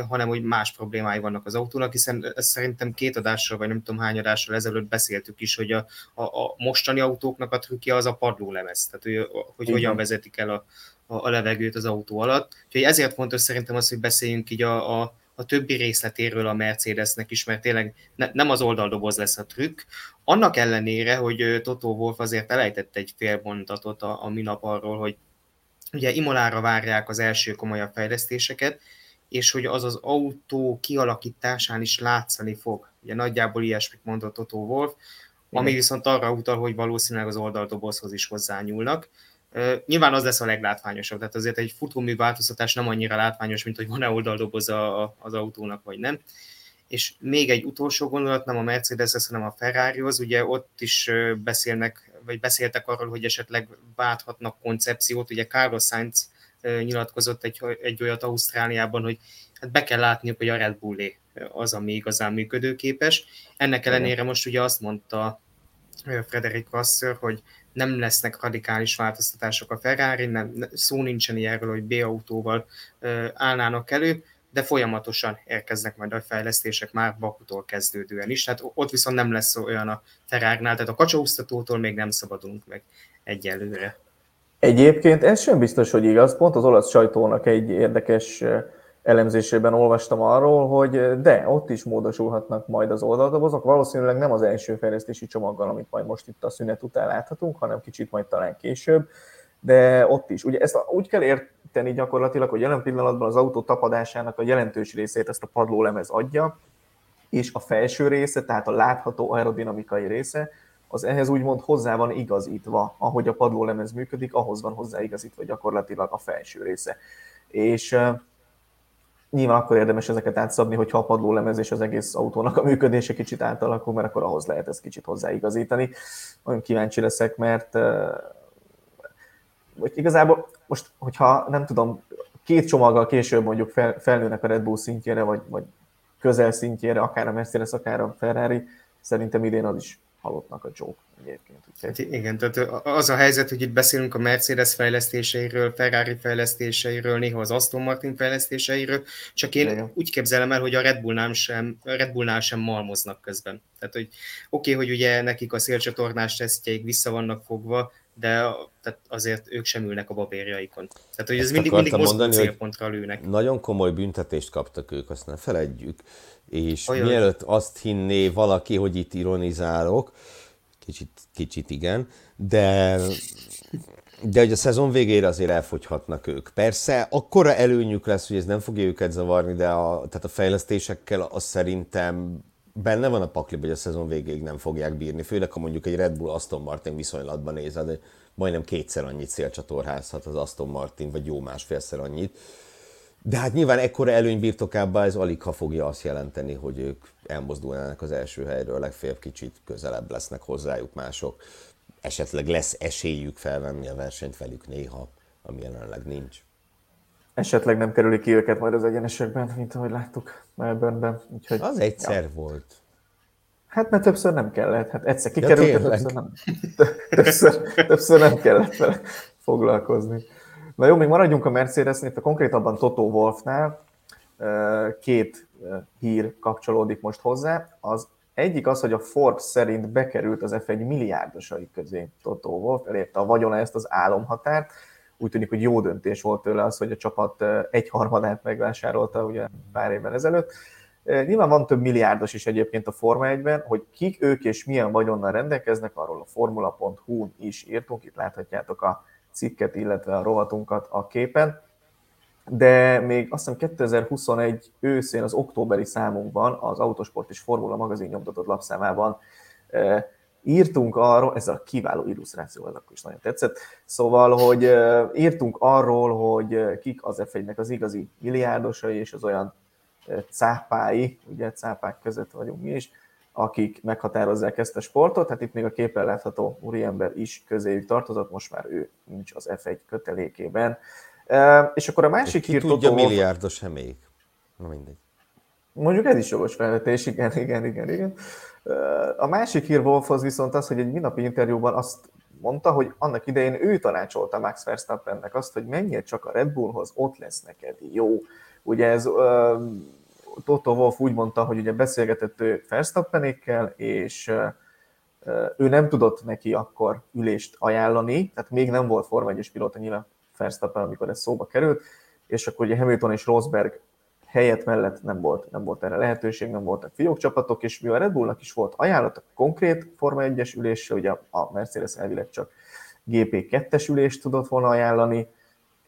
hanem hogy más problémái vannak az autónak, hiszen ezt szerintem két adással, vagy nem tudom hány adással ezelőtt beszéltük is, hogy a, a, a mostani autóknak a trükkje az a padlólemez, tehát hogy, hogy hogyan vezetik el a, a, a levegőt az autó alatt. Úgyhogy ezért fontos szerintem az, hogy beszéljünk így a, a, a többi részletéről a Mercedesnek is, mert tényleg ne, nem az oldaldoboz lesz a trükk. Annak ellenére, hogy Toto Wolf azért elejtett egy fél mondatot a, a minap arról, hogy ugye Imolára várják az első komolyabb fejlesztéseket, és hogy az az autó kialakításán is látszani fog. Ugye nagyjából ilyesmit mondott Toto Wolf, ami Igen. viszont arra utal, hogy valószínűleg az oldaldobozhoz is hozzányúlnak. Nyilván az lesz a leglátványosabb, tehát azért egy futómű változtatás nem annyira látványos, mint hogy van-e oldaldoboz az autónak, vagy nem. És még egy utolsó gondolat, nem a Mercedes, hanem a Ferrarihoz, ugye ott is beszélnek, vagy beszéltek arról, hogy esetleg válthatnak koncepciót, ugye Carlos Sainz nyilatkozott egy, egy olyat Ausztráliában, hogy hát be kell látniuk, hogy a Red Bullé az, ami igazán működőképes. Ennek ellenére most ugye azt mondta Frederick Vassar, hogy nem lesznek radikális változtatások a Ferrari, nem, szó nincsen ilyenről, hogy B-autóval állnának elő, de folyamatosan érkeznek majd a fejlesztések már Bakutól kezdődően is, tehát ott viszont nem lesz olyan a Ferrari-nál, tehát a kacsaúztatótól még nem szabadunk meg egyelőre.
Egyébként ez sem biztos, hogy igaz. Pont az olasz sajtónak egy érdekes elemzésében olvastam arról, hogy de, ott is módosulhatnak majd az oldaldobozok, valószínűleg nem az első fejlesztési csomaggal, amit majd most itt a szünet után láthatunk, hanem kicsit majd talán később, de ott is. Ugye ezt úgy kell érteni gyakorlatilag, hogy jelen pillanatban az autó tapadásának a jelentős részét ezt a padlólemez adja, és a felső része, tehát a látható aerodinamikai része, az ehhez úgymond hozzá van igazítva, ahogy a padlólemez működik, ahhoz van hozzá igazítva gyakorlatilag a felső része. És nyilván akkor érdemes ezeket átszabni, hogyha a padlólemez és az egész autónak a működése kicsit átalakul, mert akkor ahhoz lehet ezt kicsit hozzáigazítani. Nagyon kíváncsi leszek, mert vagy igazából most, hogyha nem tudom, két csomaggal később mondjuk fel, felnőnek a Red Bull szintjére, vagy, vagy közel szintjére, akár a Mercedes, akár a Ferrari, szerintem idén az is halottnak a joke egyébként.
Hát igen, tehát az a helyzet, hogy itt beszélünk a Mercedes fejlesztéseiről, Ferrari fejlesztéseiről, néha az Aston Martin fejlesztéseiről, csak én igen. úgy képzelem el, hogy a Red Bullnál sem, Red Bullnál sem malmoznak közben. Tehát, hogy oké, okay, hogy ugye nekik a szélcsatornás tesztjeik vissza vannak fogva, de tehát azért ők sem ülnek a babérjaikon. Tehát, hogy ez Ezt mindig, mindig mozgó célpontra lőnek.
Nagyon komoly büntetést kaptak ők, azt ne feledjük és Olyan. mielőtt azt hinné valaki, hogy itt ironizálok, kicsit, kicsit igen, de, de hogy a szezon végére azért elfogyhatnak ők. Persze, akkora előnyük lesz, hogy ez nem fogja őket zavarni, de a, tehát a fejlesztésekkel az szerintem benne van a pakli, hogy a szezon végéig nem fogják bírni, főleg ha mondjuk egy Red Bull Aston Martin viszonylatban nézed, majdnem kétszer annyit szélcsatorházhat az Aston Martin, vagy jó másfélszer annyit de hát nyilván ekkora előny birtokában ez alig ha fogja azt jelenteni, hogy ők elmozdulnának az első helyről, legfeljebb kicsit közelebb lesznek hozzájuk mások. Esetleg lesz esélyük felvenni a versenyt velük néha, ami jelenleg nincs.
Esetleg nem kerülik ki őket majd az egyenesekben, mint ahogy láttuk Melbourneben.
Úgyhogy, az egyszer ja. volt.
Hát mert többször nem kellett. Hát egyszer kikerült, ja, többször nem, többször, többször nem kellett vele foglalkozni. Na jó, még maradjunk a Mercedesnél, de konkrétabban Toto Wolfnál két hír kapcsolódik most hozzá. Az egyik az, hogy a Forbes szerint bekerült az F1 milliárdosai közé Toto Wolf, elérte a vagyona ezt az álomhatárt. Úgy tűnik, hogy jó döntés volt tőle az, hogy a csapat egyharmadát megvásárolta ugye pár évvel ezelőtt. Nyilván van több milliárdos is egyébként a Forma 1-ben, hogy kik ők és milyen vagyonnal rendelkeznek, arról a formula.hu is írtunk, itt láthatjátok a cikket, illetve a rovatunkat a képen. De még azt hiszem 2021 őszén az októberi számunkban, az Autosport és Formula magazin nyomtatott lapszámában e, írtunk arról, ez a kiváló illusztráció, ez akkor is nagyon tetszett, szóval, hogy e, írtunk arról, hogy kik az f az igazi milliárdosai, és az olyan e, cápái, ugye cápák között vagyunk mi is, akik meghatározzák ezt a sportot. Hát itt még a képen látható úriember is közéjük tartozott, most már ő nincs az F1 kötelékében. És akkor a másik
hír... tudja, Toto milliárdos még. Na mindegy.
Mondjuk ez is jogos felvetés, igen, igen, igen, igen. A másik hír Wolfhoz viszont az, hogy egy minapi interjúban azt mondta, hogy annak idején ő tanácsolta Max Verstappennek azt, hogy menjél csak a Red Bullhoz, ott lesz neked jó. Ugye ez Toto Wolf úgy mondta, hogy ugye beszélgetett ő Verstappenékkel, és ő nem tudott neki akkor ülést ajánlani, tehát még nem volt Forma 1 pilóta nyilván Verstappen, amikor ez szóba került, és akkor ugye Hamilton és Rosberg helyet mellett nem volt, nem volt erre lehetőség, nem voltak fiókcsapatok, és mivel a Red Bullnak is volt ajánlat, konkrét Forma 1-es ülésre, ugye a Mercedes elvileg csak GP2-es ülést tudott volna ajánlani,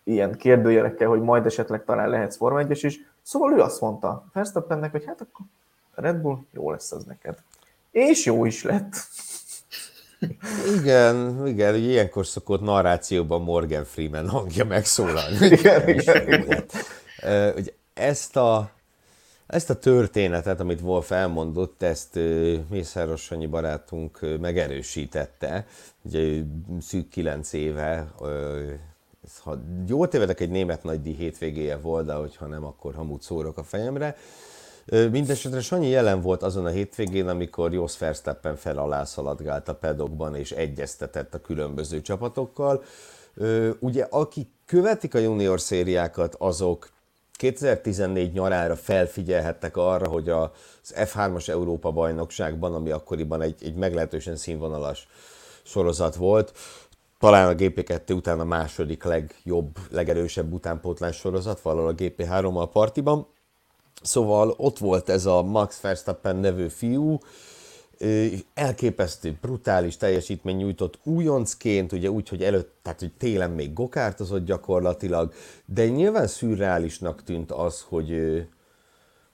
ilyen kérdőjelekkel, hogy majd esetleg talán lehetsz Forma 1 is. Szóval ő azt mondta Verstappennek, hogy hát akkor Red Bull jó lesz az neked. És jó is lett.
Igen, igen, ilyenkor szokott narrációban Morgan Freeman hangja megszólalni. Igen, igen, igen. Ugye ezt a, ezt a történetet, amit Wolf elmondott, ezt Mészáros Sanyi barátunk megerősítette. Ugye szűk kilenc éve, ha jól tévedek, egy német nagydíj hétvégéje volt, de hogyha nem, akkor hamut szórok a fejemre. Mindenesetre Sanyi jelen volt azon a hétvégén, amikor Jos Verstappen fel alá szaladgált a pedokban és egyeztetett a különböző csapatokkal. Ugye, akik követik a junior szériákat, azok 2014 nyarára felfigyelhettek arra, hogy az F3-as Európa bajnokságban, ami akkoriban egy, egy meglehetősen színvonalas sorozat volt, talán a GP2 után a második legjobb, legerősebb utánpótlás sorozat, valahol a GP3-mal partiban. Szóval ott volt ez a Max Verstappen nevű fiú, elképesztő, brutális teljesítmény nyújtott újoncként, ugye úgy, hogy előtt, tehát hogy télen még gokártozott gyakorlatilag, de nyilván szürreálisnak tűnt az, hogy,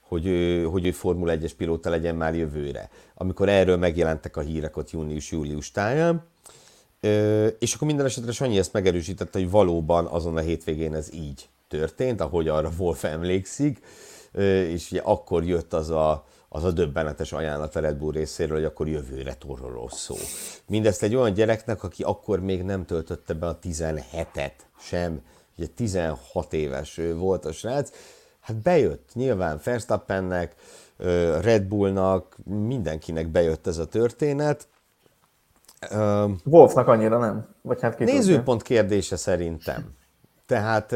hogy, hogy ő Formula 1-es pilóta legyen már jövőre. Amikor erről megjelentek a hírek ott június-július táján, és akkor minden esetre Sanyi ezt megerősítette, hogy valóban azon a hétvégén ez így történt, ahogy arra Wolf emlékszik, és ugye akkor jött az a, az a döbbenetes ajánlat a Red Bull részéről, hogy akkor jövőre Toro szó. Mindezt egy olyan gyereknek, aki akkor még nem töltötte be a 17-et sem, ugye 16 éves volt a srác, hát bejött nyilván Verstappennek, Red Bullnak, mindenkinek bejött ez a történet.
Wolfnak annyira nem? Vagy hát
Nézőpont kérdése szerintem. Tehát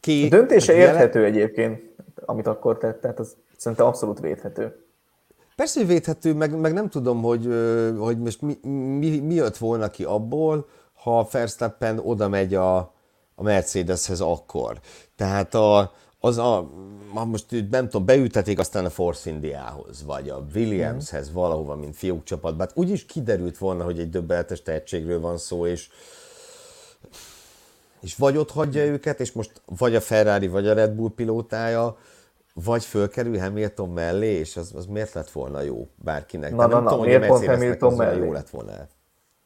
ki... A döntése érthető egyébként, amit akkor tett, tehát az szerintem abszolút védhető.
Persze, hogy védhető, meg, meg nem tudom, hogy, hogy most mi, mi, mi jött volna ki abból, ha Verstappen oda megy a, a Mercedeshez akkor. Tehát a, az a, most nem tudom, beültetik aztán a Force Indiához, vagy a Williamshez mm. valahova, mint fiúk csapatban. Hát úgyis kiderült volna, hogy egy döbbenetes tehetségről van szó, és és vagy ott hagyja őket, és most vagy a Ferrari, vagy a Red Bull pilótája, vagy fölkerül Hamilton mellé, és az, az miért lett volna jó bárkinek?
Na, De na, nem na, tudom, miért pont Hamilton
mellé? Jó lett volna.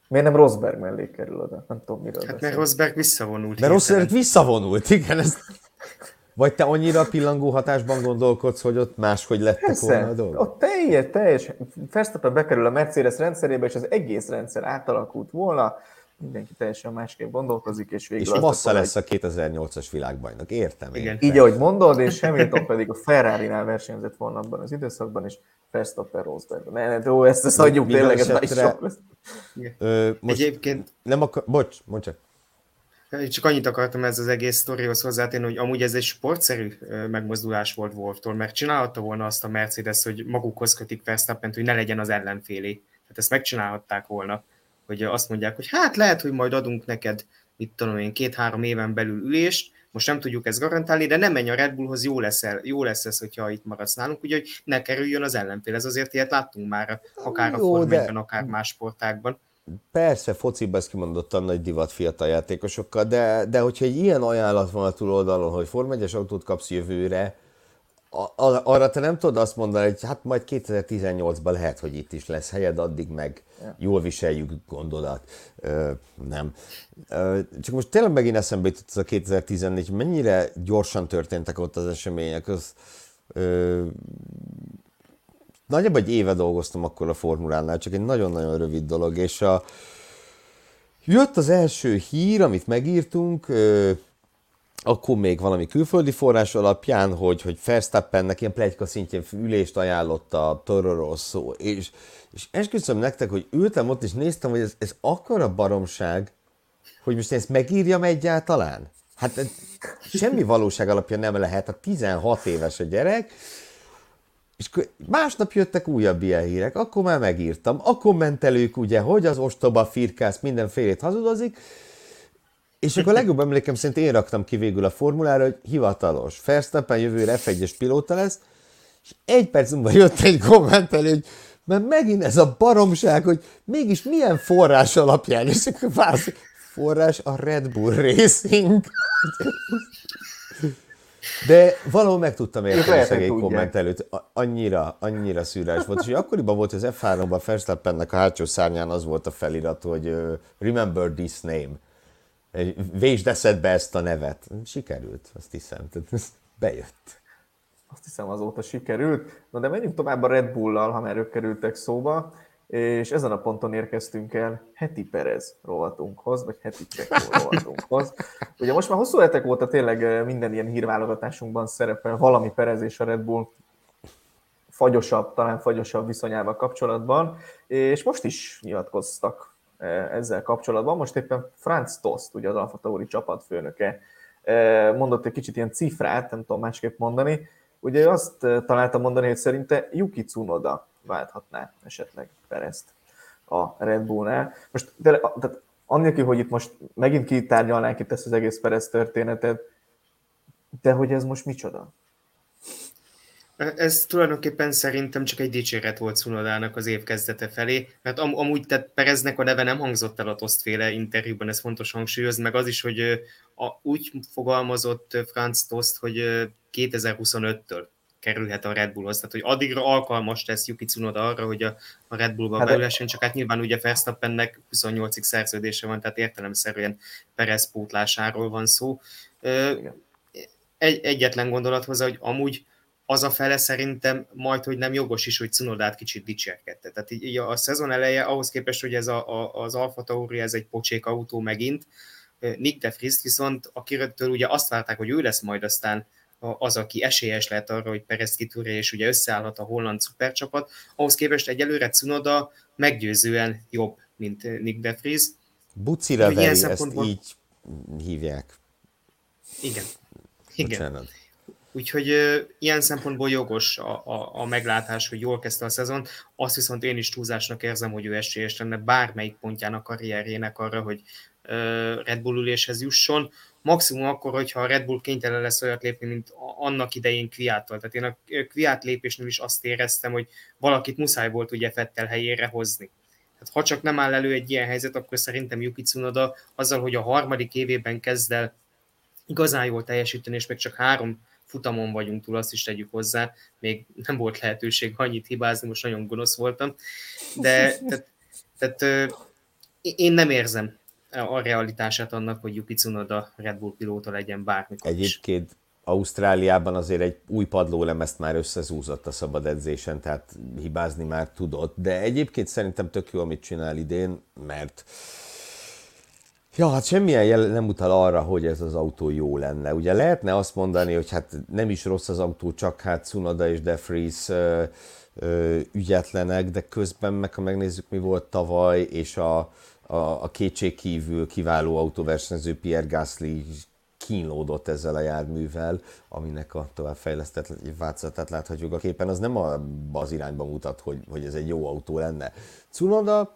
Miért nem Rosberg mellé kerül oda? Nem tudom, miről
Hát mert Rosberg visszavonult.
Mert Rosberg visszavonult, igen. Ez... Vagy te annyira pillangó hatásban gondolkodsz, hogy ott máshogy lettek Persze, volna a dolgok?
Ott teljes, teljes. Verstappen bekerül a Mercedes rendszerébe, és az egész rendszer átalakult volna mindenki teljesen másképp gondolkozik, és végül
És Massa lesz a 2008-as világbajnok, értem én. Igen.
Így, ahogy mondod, és Hamilton pedig a Ferrari-nál versenyzett volna abban az időszakban, és Verstappen Rosberg. Ne, ne, ó, ezt, ezt adjuk tényleg, ez nagy sok lesz.
Ö, most Egyébként... Nem akar... Bocs, mondj csak.
Csak annyit akartam ez az egész sztorihoz hozzátenni, hogy amúgy ez egy sportszerű megmozdulás volt Wolftól, mert csinálhatta volna azt a Mercedes, hogy magukhoz kötik verstappen hogy ne legyen az ellenfélé. Tehát ezt megcsinálhatták volna hogy azt mondják, hogy hát lehet, hogy majd adunk neked, mit tudom én, két-három éven belül ülést, most nem tudjuk ezt garantálni, de nem menj a Red Bullhoz, jó lesz, el, jó lesz ez, hogyha itt maradsz nálunk, úgyhogy ne kerüljön az ellenfél. Ez azért ilyet láttunk már, akár a formában, akár más sportákban.
Persze, fociban ez kimondottan nagy divat fiatal játékosokkal, de, de hogyha egy ilyen ajánlat van a túloldalon, hogy Form 1 autót kapsz jövőre, arra te nem tudod azt mondani, hogy hát majd 2018-ban lehet, hogy itt is lesz helyed, addig meg jól viseljük gondodat. Ö, nem. Ö, csak most tényleg megint eszembe jutott ez a 2014, mennyire gyorsan történtek ott az események. Az, ö, nagyjából egy éve dolgoztam akkor a formulánál, csak egy nagyon-nagyon rövid dolog, és a, jött az első hír, amit megírtunk, ö, akkor még valami külföldi forrás alapján, hogy, hogy Verstappennek ilyen plegyka szintjén ülést ajánlott a Toro Rosso, és, és esküszöm nektek, hogy ültem ott, és néztem, hogy ez, ez akkora baromság, hogy most ezt megírjam egyáltalán? Hát semmi valóság alapja nem lehet, a 16 éves a gyerek, és másnap jöttek újabb ilyen hírek, akkor már megírtam, a kommentelők ugye, hogy az ostoba firkász mindenfélét hazudozik, És akkor a legjobb emlékem szerint én raktam ki végül a formulára, hogy hivatalos. Verstappen jövőre F1-es pilóta lesz, és egy perc múlva jött egy kommentelő, hogy mert megint ez a baromság, hogy mégis milyen forrás alapján, és akkor válasz, forrás a Red Bull Racing. De valahol meg tudtam érteni a szegény kommentelőt. Annyira, annyira szűrás volt. És akkoriban volt az F3-ban Verstappennek a hátsó szárnyán az volt a felirat, hogy remember this name. Vésd eszedbe ezt a nevet. Sikerült, azt hiszem. Tehát bejött.
Azt hiszem azóta sikerült. Na de menjünk tovább a Red Bull-lal, ha már ők kerültek szóba és ezen a ponton érkeztünk el heti Perez rovatunkhoz, vagy heti Csekó rovatunkhoz. Ugye most már hosszú hetek óta tényleg minden ilyen hírválogatásunkban szerepel valami Perez és a Red Bull fagyosabb, talán fagyosabb viszonyával kapcsolatban, és most is nyilatkoztak ezzel kapcsolatban. Most éppen Franz Tost, ugye az Alfa Tauri csapatfőnöke, mondott egy kicsit ilyen cifrát, nem tudom másképp mondani, ugye azt találta mondani, hogy szerinte Yuki Tsunoda válthatná esetleg Perezt a Red Bullnál. Most de, tehát annélkül, hogy itt most megint kitárgyalnánk itt ezt az egész Perez történetet, de hogy ez most micsoda?
Ez tulajdonképpen szerintem csak egy dicséret volt Cunodának az év kezdete felé, mert am- amúgy tehát Pereznek a neve nem hangzott el a Tosztféle interjúban, ez fontos hangsúlyozni, meg az is, hogy a, úgy fogalmazott Franz Tost, hogy 2025-től kerülhet a Red Bullhoz. Tehát, hogy addigra alkalmas lesz Yuki Tsunoda arra, hogy a, a Red Bullban hát beülessen, csak hát nyilván ugye Verstappennek 28-ig szerződése van, tehát értelemszerűen Perez pótlásáról van szó. Egy, egyetlen gondolat hozzá, hogy amúgy az a fele szerintem majd, hogy nem jogos is, hogy Cunodát kicsit dicsérkedte. Tehát így, így a szezon eleje, ahhoz képest, hogy ez a, a, az Alfa Tauri, ez egy pocsék autó megint, Nick de Frist viszont, akiről ugye azt várták, hogy ő lesz majd aztán az, aki esélyes lehet arra, hogy Perez kitúrja, és ugye összeállhat a holland szupercsapat. Ahhoz képest egyelőre Cunoda meggyőzően jobb, mint Nick de Vries.
Bucira veri, ezt szempontból... így hívják.
Igen. Igen. Úgyhogy ö, ilyen szempontból jogos a, a, a meglátás, hogy jól kezdte a szezon. Azt viszont én is túlzásnak érzem, hogy ő esélyes lenne bármelyik pontján a karrierjének arra, hogy Red Bull üléshez jusson maximum akkor, hogyha a Red Bull kénytelen lesz olyat lépni, mint annak idején Kviáttal. Tehát én a Kviát lépésnél is azt éreztem, hogy valakit muszáj volt ugye Fettel helyére hozni. Tehát ha csak nem áll elő egy ilyen helyzet, akkor szerintem Yuki Tsunoda azzal, hogy a harmadik évében kezd el igazán jól teljesíteni, és még csak három futamon vagyunk túl, azt is tegyük hozzá, még nem volt lehetőség annyit hibázni, most nagyon gonosz voltam, de tehát, tehát én nem érzem a realitását annak, hogy Yuki Tsunoda Red Bull pilóta legyen bármikor
Egyébként. Ausztráliában azért egy új padlólemezt már összezúzott a szabad edzésen, tehát hibázni már tudott, de egyébként szerintem tök jó, amit csinál idén, mert Ja, hát semmilyen jel nem utal arra, hogy ez az autó jó lenne. Ugye lehetne azt mondani, hogy hát nem is rossz az autó, csak hát Tsunoda és De Vries ö, ö, ügyetlenek, de közben meg, ha megnézzük, mi volt tavaly, és a, a, a kétségkívül kiváló autóversenyző Pierre Gasly kínlódott ezzel a járművel, aminek a továbbfejlesztett változatát láthatjuk a képen, az nem a, az irányba mutat, hogy, hogy ez egy jó autó lenne. Cunoda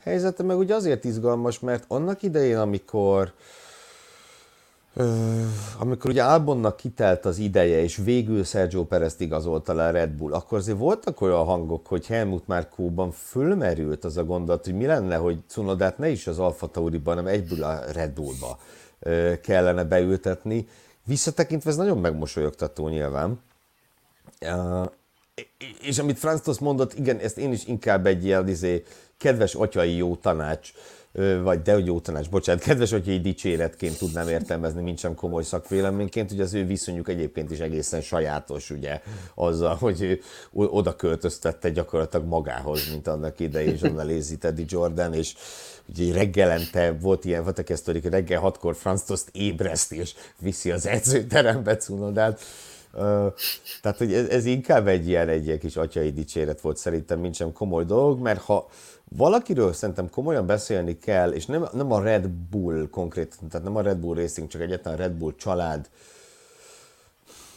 helyzete meg ugye azért izgalmas, mert annak idején, amikor amikor ugye Albonnak kitelt az ideje, és végül Sergio perez igazolta le a Red Bull, akkor azért voltak olyan hangok, hogy Helmut Márkóban fölmerült az a gondolat, hogy mi lenne, hogy Cunodát ne is az Alfa Tauriban, hanem egyből a Red Bullba kellene beültetni. Visszatekintve ez nagyon megmosolyogtató nyilván. És amit Franz mondott, igen, ezt én is inkább egy ilyen izé, kedves atyai jó tanács vagy de jó tanács, bocsánat, kedves, egy dicséretként tudnám értelmezni, mint sem komoly szakvéleményként, ugye az ő viszonyuk egyébként is egészen sajátos, ugye, azzal, hogy ő oda költöztette gyakorlatilag magához, mint annak idején Zsonnalézi Teddy Jordan, és ugye reggelente volt ilyen, voltak ezt hogy reggel hatkor Franz Tost ébreszt, és viszi az edzőterembe Cunodát, tehát, hogy ez, ez inkább egy ilyen, egy ilyen kis atyai dicséret volt szerintem, mint sem komoly dolog, mert ha valakiről szerintem komolyan beszélni kell, és nem, nem a Red Bull konkrét, tehát nem a Red Bull Racing, csak egyetlen a Red Bull család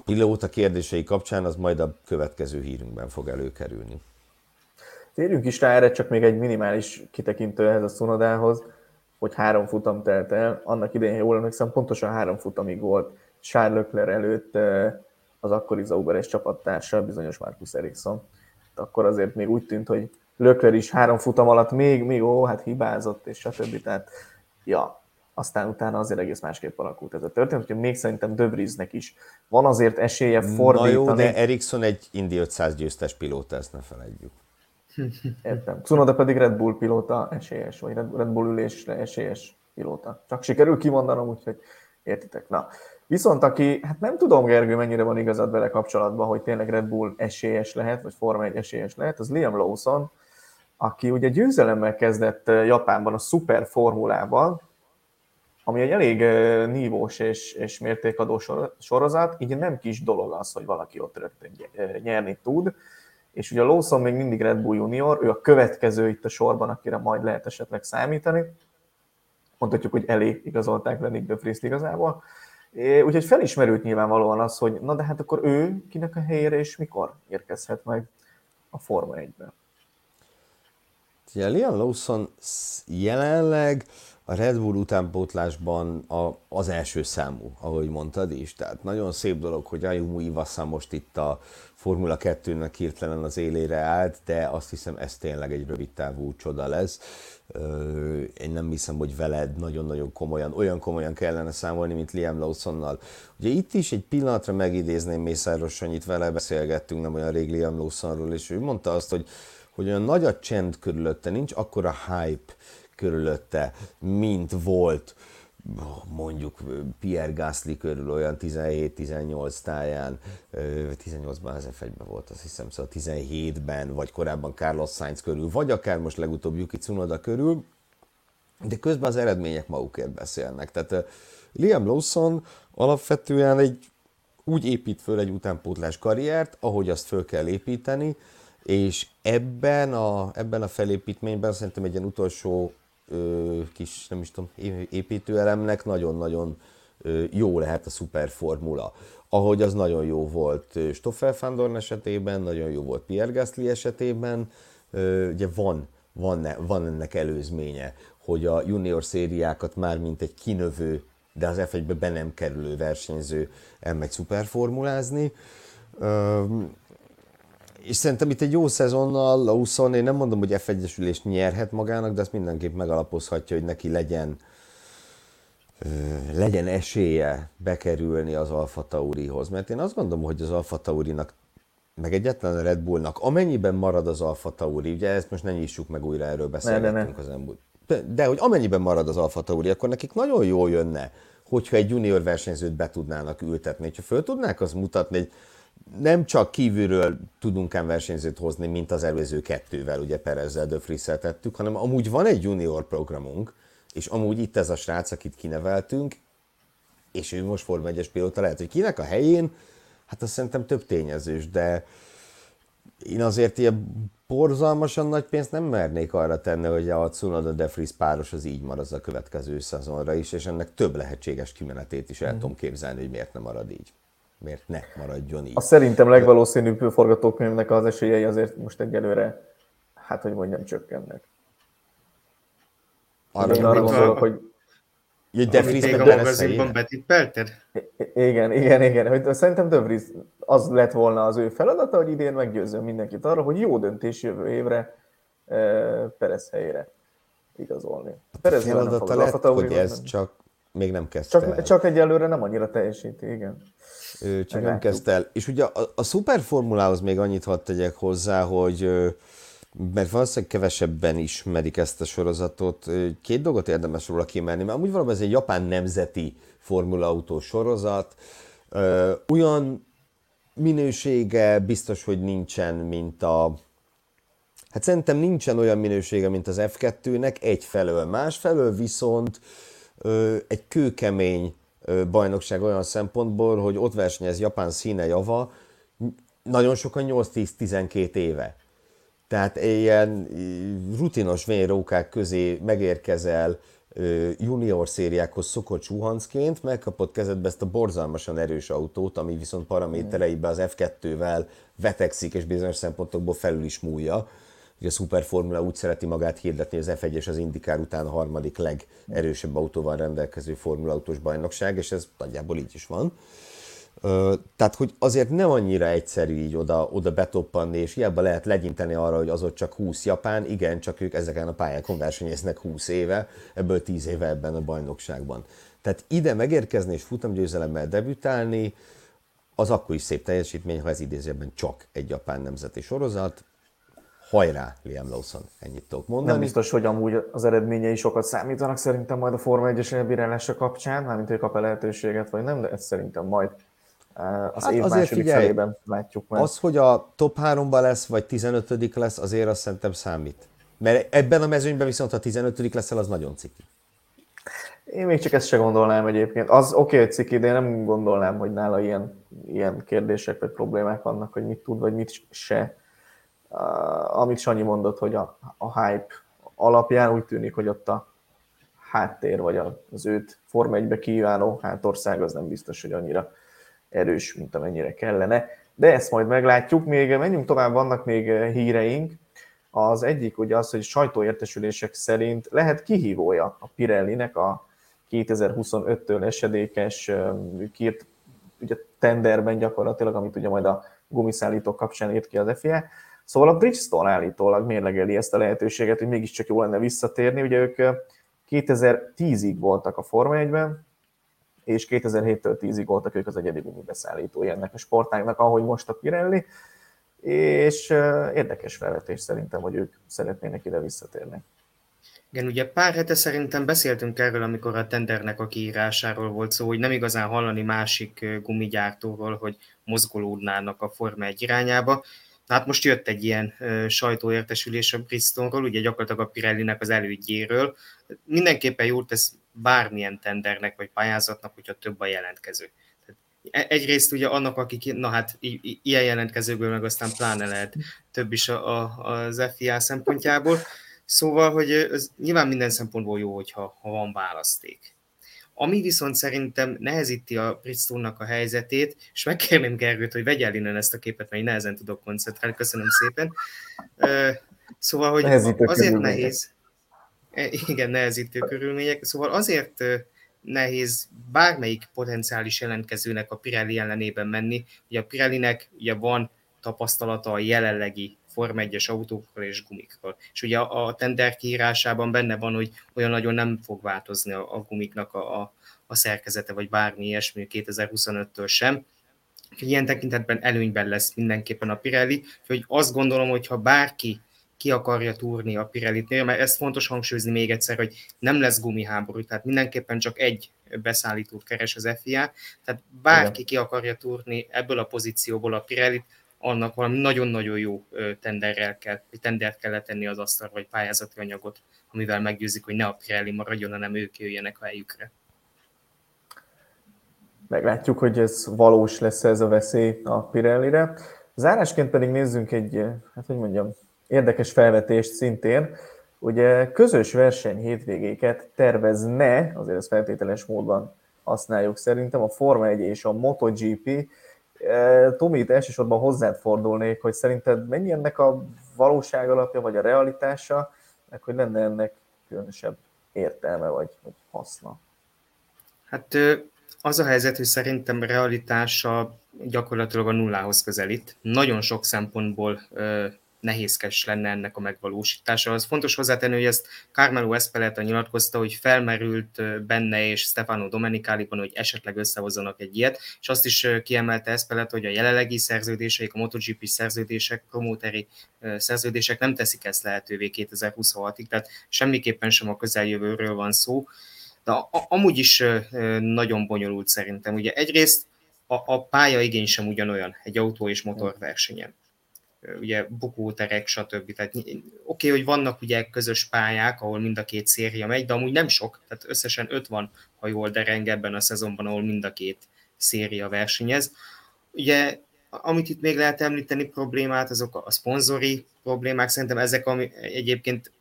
pilóta kérdései kapcsán, az majd a következő hírünkben fog előkerülni.
Térjünk is rá erre, csak még egy minimális kitekintő ehhez a Szunodához. hogy három futam telt el. Annak idején, jól emlékszem, pontosan három futamig volt Charles Leclerc előtt az akkori Zauberes csapattársa, bizonyos Marcus Ericsson. Akkor azért még úgy tűnt, hogy Lökler is három futam alatt még, még ó, hát hibázott, és stb. Tehát, ja, aztán utána azért egész másképp alakult ez a történet, úgyhogy még szerintem Dövriznek is van azért esélye fordítani. Na jó,
de Ericsson egy Indy 500 győztes pilóta, ezt ne felejtjük.
Értem. Cunoda pedig Red Bull pilóta esélyes, vagy Red Bull ülésre esélyes pilóta. Csak sikerül kimondanom, úgyhogy értitek. Na, Viszont aki, hát nem tudom Gergő, mennyire van igazad vele kapcsolatban, hogy tényleg Red Bull esélyes lehet, vagy Forma 1 esélyes lehet, az Liam Lawson, aki ugye győzelemmel kezdett Japánban a Super Formulában, ami egy elég nívós és, és mértékadó sorozat, így nem kis dolog az, hogy valaki ott rögtön nyerni tud, és ugye Lawson még mindig Red Bull junior, ő a következő itt a sorban, akire majd lehet esetleg számítani, mondhatjuk, hogy elé igazolták le Nick de Vries igazából, É, úgyhogy felismerült nyilvánvalóan az, hogy na de hát akkor ő kinek a helyére és mikor érkezhet meg a Forma 1-be.
Ugye Liam Lawson jelenleg a Red Bull utánpótlásban a, az első számú, ahogy mondtad is. Tehát nagyon szép dolog, hogy Ayumu Iwasa most itt a Formula 2-nek hirtelen az élére állt, de azt hiszem ez tényleg egy rövid távú csoda lesz. Én nem hiszem, hogy veled nagyon-nagyon komolyan, olyan komolyan kellene számolni, mint Liam Lawsonnal. Ugye itt is egy pillanatra megidézném Mészáros Sanyit, vele beszélgettünk nem olyan rég Liam Lawsonról, és ő mondta azt, hogy, hogy olyan nagy a csend körülötte, nincs akkora hype körülötte, mint volt mondjuk Pierre Gasly körül olyan 17-18 táján, 18-ban az f volt, azt hiszem, szóval 17-ben, vagy korábban Carlos Sainz körül, vagy akár most legutóbb Yuki Tsunoda körül, de közben az eredmények magukért beszélnek. Tehát Liam Lawson alapvetően egy úgy épít föl egy utánpótlás karriert, ahogy azt föl kell építeni, és ebben a, ebben a felépítményben szerintem egy ilyen utolsó kis, nem is tudom, építőelemnek nagyon-nagyon jó lehet a szuperformula. Ahogy az nagyon jó volt Stoffel Fandorn esetében, nagyon jó volt Pierre Gasly esetében, ugye van, van, van ennek előzménye, hogy a junior szériákat már mint egy kinövő, de az F1-be be nem kerülő versenyző elmegy szuperformulázni és szerintem itt egy jó szezonnal 20 én nem mondom, hogy F1-esülést nyerhet magának, de azt mindenképp megalapozhatja, hogy neki legyen legyen esélye bekerülni az Alfa Taurihoz. Mert én azt gondolom, hogy az Alfa Taurinak, meg egyetlen a Red Bullnak, amennyiben marad az Alfa Tauri, ugye ezt most ne nyissuk meg újra, erről beszélgetünk az elmúlt. De, de hogy amennyiben marad az Alfa Tauri, akkor nekik nagyon jól jönne, hogyha egy junior versenyzőt be tudnának ültetni. Ha föl tudnák azt mutatni, hogy nem csak kívülről tudunk ám versenyzőt hozni, mint az előző kettővel, ugye Perezzel, de tettük, hanem amúgy van egy junior programunk, és amúgy itt ez a srác, akit kineveltünk, és ő most Forma 1-es pilóta, lehet, hogy kinek a helyén, hát azt szerintem több tényezős, de én azért ilyen borzalmasan nagy pénzt nem mernék arra tenni, hogy a Tsunoda de Vries páros az így marad a következő szezonra is, és ennek több lehetséges kimenetét is el mm. tudom képzelni, hogy miért nem marad így miért ne maradjon így.
A szerintem legvalószínűbb forgatókönyvnek az esélyei azért most egyelőre, hát hogy mondjam, csökkennek.
Arra, Én arra gondolok, hogy
Jöjj, De Vries
még a magazinban betippelted?
Igen, igen, igen. Hogy szerintem De Vries az lett volna az ő feladata, hogy idén meggyőzzön mindenkit arra, hogy jó döntés jövő évre Perez helyére igazolni.
Perez feladata lett, hogy ez csak még nem kezdte
csak, el. Csak egyelőre nem annyira teljesíti, igen.
Ő csak nem kezdte el. És ugye a, a szuperformulához még annyit hadd tegyek hozzá, hogy mert valószínűleg kevesebben ismerik ezt a sorozatot. Két dolgot érdemes róla kiemelni, mert amúgy valóban ez egy japán nemzeti formulaautó sorozat. Olyan minősége biztos, hogy nincsen, mint a... Hát szerintem nincsen olyan minősége, mint az F2-nek egyfelől. Másfelől viszont egy kőkemény bajnokság olyan szempontból, hogy ott versenyez Japán színe java, nagyon sokan 8-10-12 éve. Tehát ilyen rutinos vényrókák közé megérkezel junior szériákhoz szokott suhancként, megkapott kezedbe ezt a borzalmasan erős autót, ami viszont paramétereibe az F2-vel vetekszik, és bizonyos szempontokból felül is múlja. Ugye a Superformula úgy szereti magát hirdetni, az F1 és az IndyCar után a harmadik legerősebb autóval rendelkező formulautós bajnokság, és ez nagyjából így is van. Tehát, hogy azért nem annyira egyszerű így oda, oda betoppanni, és hiába lehet legyinteni arra, hogy az ott csak 20 japán, igen, csak ők ezeken a pályákon versenyeznek 20 éve, ebből 10 éve ebben a bajnokságban. Tehát ide megérkezni és futamgyőzelemmel debütálni, az akkor is szép teljesítmény, ha ez idézőben csak egy japán nemzeti sorozat. Hajrá, Liam Lawson, ennyit tudok mondani.
Nem biztos, hogy amúgy az eredményei sokat számítanak szerintem majd a Forma 1-es elbírálása kapcsán, mármint hogy kap-e lehetőséget, vagy nem, de ez szerintem majd eh, az hát év második figyelj, felében látjuk
meg. Az, hogy a top 3-ban lesz, vagy 15 lesz, azért azt szerintem számít. Mert ebben a mezőnyben viszont, ha 15 leszel, az nagyon ciki.
Én még csak ezt se gondolnám egyébként. Az oké, okay, hogy ciki, de én nem gondolnám, hogy nála ilyen, ilyen kérdések vagy problémák vannak, hogy mit tud, vagy mit se. Amit Sanyi mondott, hogy a, a hype alapján úgy tűnik, hogy ott a háttér, vagy az őt Forma 1-be kívánó hátország az nem biztos, hogy annyira erős, mint amennyire kellene. De ezt majd meglátjuk. Még menjünk tovább, vannak még híreink. Az egyik ugye az, hogy sajtóértesülések szerint lehet kihívója a Pirellinek a 2025-től esedékes kírt ugye tenderben gyakorlatilag, amit ugye majd a gumiszállítók kapcsán írt ki az FIA. Szóval a Bridgestone állítólag mérlegeli ezt a lehetőséget, hogy mégiscsak jó lenne visszatérni. Ugye ők 2010-ig voltak a Forma 1-ben, és 2007-től 10-ig voltak ők az egyedi beszállítói ennek a sportágnak, ahogy most a Pirelli, és érdekes felvetés szerintem, hogy ők szeretnének ide visszatérni.
Igen, ugye pár hete szerintem beszéltünk erről, amikor a tendernek a kiírásáról volt szó, hogy nem igazán hallani másik gumigyártóról, hogy mozgolódnának a Forma egy irányába. Hát most jött egy ilyen sajtóértesülés a Bristolról, ugye gyakorlatilag a Pirellinek az elődjéről. Mindenképpen jót tesz bármilyen tendernek vagy pályázatnak, hogyha több a jelentkező. E-, egyrészt ugye annak, akik, na hát ilyen jelentkezőből meg aztán pláne lehet több is a, a, az FIA szempontjából. Szóval, hogy ez nyilván minden szempontból jó, hogyha ha van választék. Ami viszont szerintem nehezíti a Bridgestone-nak a helyzetét, és megkérném Gergőt, hogy vegye el innen ezt a képet, mert én nehezen tudok koncentrálni, köszönöm szépen. Szóval, hogy nehezítő azért nehéz, e, igen, nehezítő körülmények, szóval azért nehéz bármelyik potenciális jelentkezőnek a Pirelli ellenében menni. Ugye a Pirellinek ugye van tapasztalata a jelenlegi Form 1-es autókról és gumikról. És ugye a tender kiírásában benne van, hogy olyan nagyon nem fog változni a, a gumiknak a, a, a szerkezete, vagy bármi ilyesmi 2025-től sem. Úgyhogy ilyen tekintetben előnyben lesz mindenképpen a Pirelli, hogy azt gondolom, hogy ha bárki ki akarja túrni a Pirellit, mert ezt fontos hangsúlyozni még egyszer, hogy nem lesz gumiháború, tehát mindenképpen csak egy beszállítót keres az FIA, tehát bárki ki akarja túrni ebből a pozícióból a Pirellit, annak valami nagyon-nagyon jó tenderrel kell, tendert kell letenni az asztalra, vagy pályázati anyagot, amivel meggyőzik, hogy ne a Pirelli maradjon, hanem ők jöjjenek a helyükre.
Meglátjuk, hogy ez valós lesz ez a veszély a Pirellire. Zárásként pedig nézzünk egy, hát hogy mondjam, érdekes felvetést szintén. Ugye közös verseny hétvégéket tervezne, azért ez feltételes módon használjuk szerintem, a Forma 1 és a MotoGP, Tomi, itt elsősorban hozzád fordulnék, hogy szerinted mennyi ennek a valóság alapja, vagy a realitása, meg hogy lenne ennek különösebb értelme, vagy, vagy haszna?
Hát az a helyzet, hogy szerintem realitása gyakorlatilag a nullához közelít. Nagyon sok szempontból nehézkes lenne ennek a megvalósítása. Az fontos hozzátenni, hogy ezt Carmelo Espeleta nyilatkozta, hogy felmerült benne és Stefano Domenicaliban, hogy esetleg összehozzanak egy ilyet, és azt is kiemelte Espeleta, hogy a jelenlegi szerződéseik, a MotoGP szerződések, promóteri szerződések nem teszik ezt lehetővé 2026-ig, tehát semmiképpen sem a közeljövőről van szó, de amúgy is nagyon bonyolult szerintem. Ugye egyrészt a, a pálya igény sem ugyanolyan egy autó és motor versenyen ugye bukóterek, stb. Tehát oké, okay, hogy vannak ugye közös pályák, ahol mind a két széria megy, de amúgy nem sok, tehát összesen öt van, ha jól dereng ebben a szezonban, ahol mind a két széria versenyez. Ugye, amit itt még lehet említeni problémát, azok a szponzori problémák, szerintem ezek ami egyébként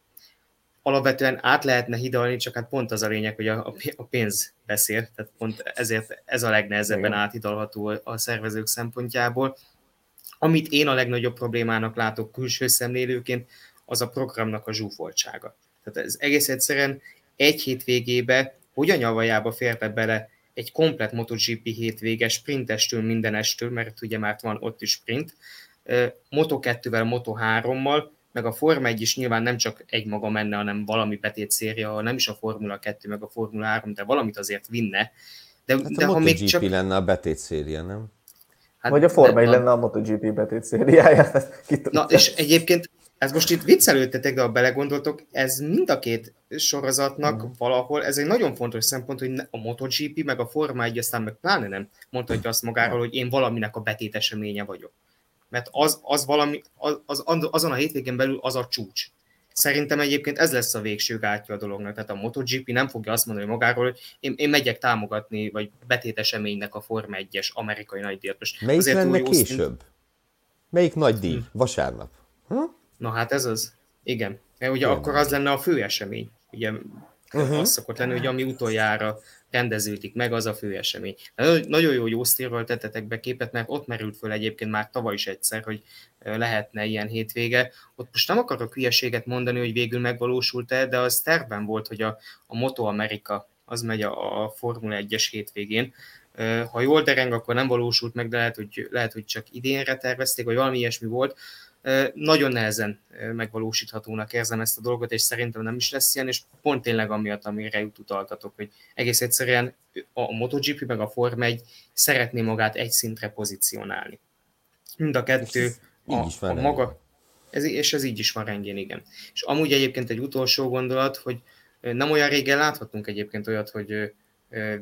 alapvetően át lehetne hidalni, csak hát pont az a lényeg, hogy a, a pénz beszél, tehát pont ezért ez a legnehezebben áthidalható a szervezők szempontjából. Amit én a legnagyobb problémának látok külső szemlélőként, az a programnak a zsúfoltsága. Tehát ez egész egyszerűen egy hétvégébe, hogyan nyavajába férte bele egy komplet MotoGP hétvége, sprintestől, mindenestől, mert ugye már van ott is sprint, Moto2-vel, Moto3-mal, meg a Forma 1 is nyilván nem csak egy maga menne, hanem valami betét széria, nem is a Formula 2, meg a Formula 3, de valamit azért vinne.
De, hát de a ha még csak... lenne a betét széria, nem?
Hát, Vagy a Forma 1 lenne a MotoGP betét szériája.
Na, és egyébként ez most itt viccelődtetek, de ha belegondoltok, ez mind a két sorozatnak mm. valahol, ez egy nagyon fontos szempont, hogy a MotoGP, meg a Forma 1, aztán meg pláne nem mondhatja azt magáról, hogy én valaminek a betét eseménye vagyok. Mert az, az valami, az, az, azon a hétvégén belül az a csúcs. Szerintem egyébként ez lesz a végső gátja a dolognak. Tehát a MotoGP nem fogja azt mondani magáról, hogy én, én megyek támogatni, vagy betét eseménynek a Forma 1-es amerikai nagydíjat.
Melyik Azért lenne később? Osztint... Melyik nagy díj? Hm. Vasárnap? Hm?
Na hát ez az. Igen. Mert ugye Igen. akkor az lenne a fő esemény. Ugye uh-huh. az szokott lenni, hogy ami utoljára rendeződik meg, az a fő esemény. Nagyon jó jó sztírról tettetek be képet, mert ott merült föl egyébként már tavaly is egyszer, hogy lehetne ilyen hétvége. Ott most nem akarok hülyeséget mondani, hogy végül megvalósult-e, de az tervben volt, hogy a, a Moto America az megy a, a Formula 1-es hétvégén. Ha jól dereng, akkor nem valósult meg, de lehet, hogy, lehet, hogy csak idénre tervezték, vagy valami ilyesmi volt nagyon nehezen megvalósíthatónak érzem ezt a dolgot, és szerintem nem is lesz ilyen, és pont tényleg amiatt, amire jut utaltatok, hogy egész egyszerűen a MotoGP meg a Form 1 szeretné magát egy szintre pozícionálni. Mind a kettő a, a maga, ez, és ez így is van rendjén, igen. És amúgy egyébként egy utolsó gondolat, hogy nem olyan régen láthatunk egyébként olyat, hogy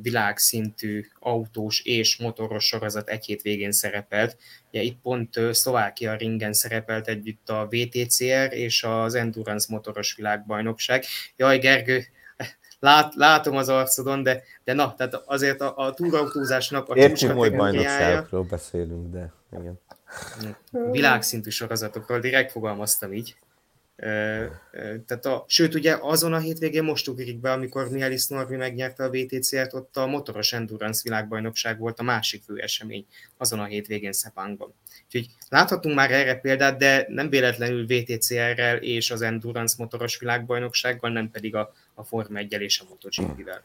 világszintű autós és motoros sorozat egy hét végén szerepelt. Ugye itt pont Szlovákia ringen szerepelt együtt a VTCR és az Endurance motoros világbajnokság. Jaj, Gergő, lát, látom az arcodon, de, de na, tehát azért a, a túrautózásnak a
Értjük, hogy bajnokságokról beszélünk, de igen.
Világszintű sorozatokról, direkt fogalmaztam így. Tehát a, sőt, ugye azon a hétvégén most ugrik be, amikor Mihály Norvi megnyerte a VTC-t, ott a motoros endurance világbajnokság volt a másik fő esemény azon a hétvégén Szepánkban. Úgyhogy láthatunk már erre példát, de nem véletlenül VTCR-rel és az endurance motoros világbajnoksággal, nem pedig a, a Forma 1 és a MotoGP-vel.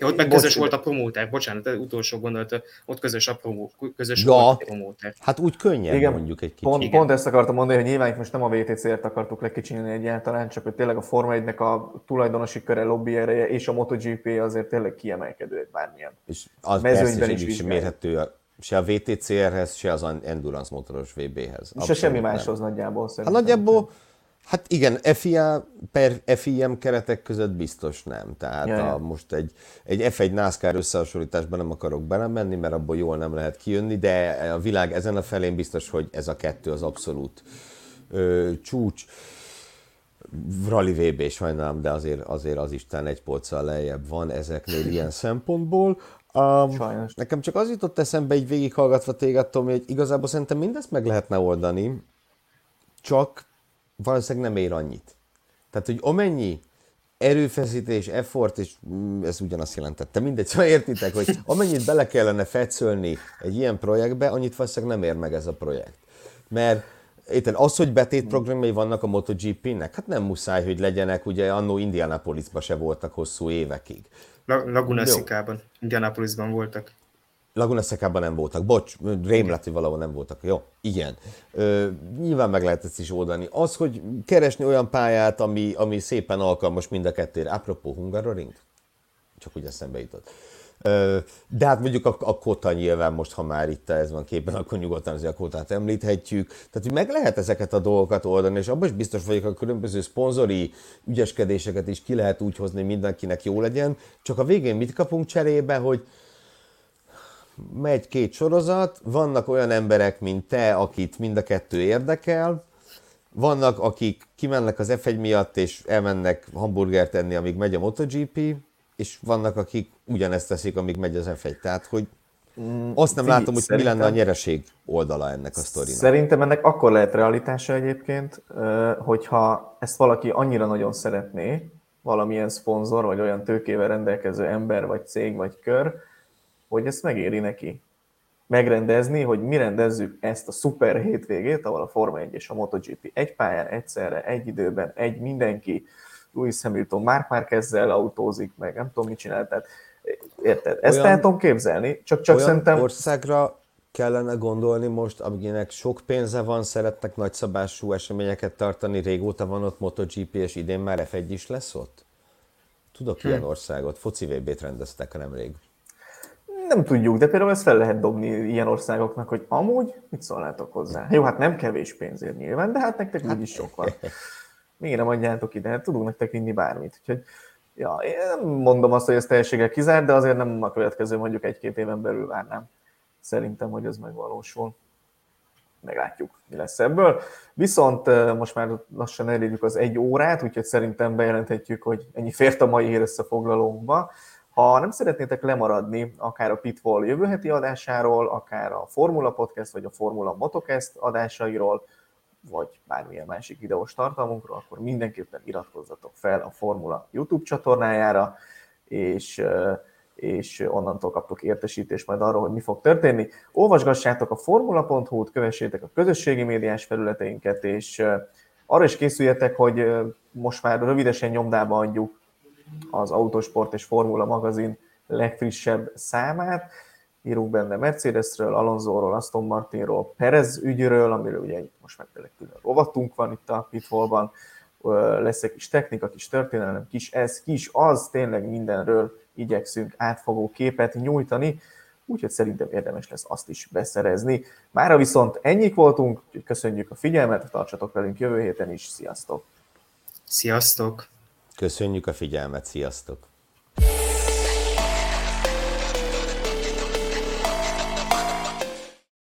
Ott meg közös volt a promóter, bocsánat, az utolsó gondolat, ott közös a promó, közös ja, volt a promóter.
Hát úgy könnyen Igen, mondjuk egy kicsit.
Pont, Igen. pont ezt akartam mondani, hogy nyilván itt most nem a VTC-ért akartuk lekicsinni egyáltalán, csak hogy tényleg a Forma 1 a tulajdonosi köre, lobby ereje és a MotoGP azért tényleg kiemelkedő egy bármilyen.
És az mezőnyben is, is mérhető a, se a VTCR-hez, se az Endurance motoros VB-hez.
Se semmi máshoz nagyjából
szerintem. Hát nagyjából Hát igen, FIA per FIM keretek között biztos nem. Tehát ja, a, most egy, egy F1 NASCAR összehasonlításban nem akarok belemenni, mert abból jól nem lehet kijönni, de a világ ezen a felén biztos, hogy ez a kettő az abszolút ö, csúcs. Rally VB sajnálom, de azért, azért az Isten egy polccal lejjebb van ezeknél ilyen szempontból. Um, Sajnos. Nekem csak az jutott eszembe, így végighallgatva téged, Tomi, hogy igazából szerintem mindezt meg lehetne oldani, csak valószínűleg nem ér annyit. Tehát, hogy amennyi erőfeszítés, effort, és mm, ez ugyanazt jelentette, mindegy, szóval értitek, hogy amennyit bele kellene fetszölni egy ilyen projektbe, annyit valószínűleg nem ér meg ez a projekt. Mert Érted, az, hogy betétprogramjai vannak a MotoGP-nek, hát nem muszáj, hogy legyenek, ugye annó Indianapolisban se voltak hosszú évekig.
Laguna Szikában, Indianapolisban voltak.
Laguna Szekában nem voltak. Bocs, rém lett, hogy valahol nem voltak. Jó, igen. Ö, nyilván meg lehet ezt is oldani. Az, hogy keresni olyan pályát, ami, ami szépen alkalmas mind a kettőre. Apropó Hungaroring? Csak úgy eszembe jutott. Ö, de hát mondjuk a, a kota nyilván most, ha már itt ez van képen, akkor nyugodtan azért a kotát említhetjük. Tehát, hogy meg lehet ezeket a dolgokat oldani, és abban is biztos vagyok, a különböző szponzori ügyeskedéseket is ki lehet úgy hozni, hogy mindenkinek jó legyen. Csak a végén mit kapunk cserébe, hogy megy két sorozat, vannak olyan emberek, mint te, akit mind a kettő érdekel, vannak, akik kimennek az F1 miatt, és elmennek hamburgert enni, amíg megy a MotoGP, és vannak, akik ugyanezt teszik, amíg megy az F1. Tehát, hogy mm, azt nem látom, hogy mi lenne a nyereség oldala ennek a sztorinak.
Szerintem ennek akkor lehet realitása egyébként, hogyha ezt valaki annyira nagyon szeretné, valamilyen szponzor, vagy olyan tőkével rendelkező ember, vagy cég, vagy kör, hogy ezt megéri neki. megrendezni, hogy mi rendezzük ezt a szuper hétvégét, ahol a Forma 1 és a MotoGP egy pályán, egyszerre, egy időben, egy mindenki, Louis Hamilton Mark Marquezzel autózik, meg nem tudom, mit csinál, tehát érted? Ezt olyan, el tudom képzelni, csak, csak
olyan
szerintem...
országra kellene gondolni most, akinek sok pénze van, szeretnek nagyszabású eseményeket tartani, régóta van ott MotoGP, és idén már F1 is lesz ott? Tudok hm. ilyen országot, foci VB-t rendeztek nemrég.
Nem tudjuk, de például ezt fel lehet dobni ilyen országoknak, hogy amúgy mit szólnátok hozzá? Jó, hát nem kevés pénzért nyilván, de hát nektek hát, úgyis sok van. Miért nem adjátok ide? Hát tudunk nektek vinni bármit. Úgyhogy, ja, én nem mondom azt, hogy ez teljességgel kizárt, de azért nem a következő mondjuk egy-két éven belül várnám. Szerintem, hogy ez megvalósul. Meglátjuk, mi lesz ebből. Viszont most már lassan elérjük az egy órát, úgyhogy szerintem bejelenthetjük, hogy ennyi fért a mai hír összefoglalónkba. Ha nem szeretnétek lemaradni akár a Pitfall jövő heti adásáról, akár a Formula Podcast vagy a Formula Motocast adásairól, vagy bármilyen másik videós tartalmunkról, akkor mindenképpen iratkozzatok fel a Formula YouTube csatornájára, és, és onnantól kaptok értesítést majd arról, hogy mi fog történni. Olvasgassátok a formula.hu-t, kövessétek a közösségi médiás felületeinket, és arra is készüljetek, hogy most már rövidesen nyomdába adjuk az Autosport és Formula magazin legfrissebb számát. Írunk benne Mercedesről, Alonsoról, Aston Martinról, Perez ügyről, amiről ugye most már tényleg külön rovatunk van itt a Pitfallban, lesz egy kis technika, kis történelem, kis ez, kis az, tényleg mindenről igyekszünk átfogó képet nyújtani, úgyhogy szerintem érdemes lesz azt is beszerezni. Mára viszont ennyik voltunk, köszönjük a figyelmet, tartsatok velünk jövő héten is, sziasztok!
Sziasztok!
Köszönjük a figyelmet, sziasztok!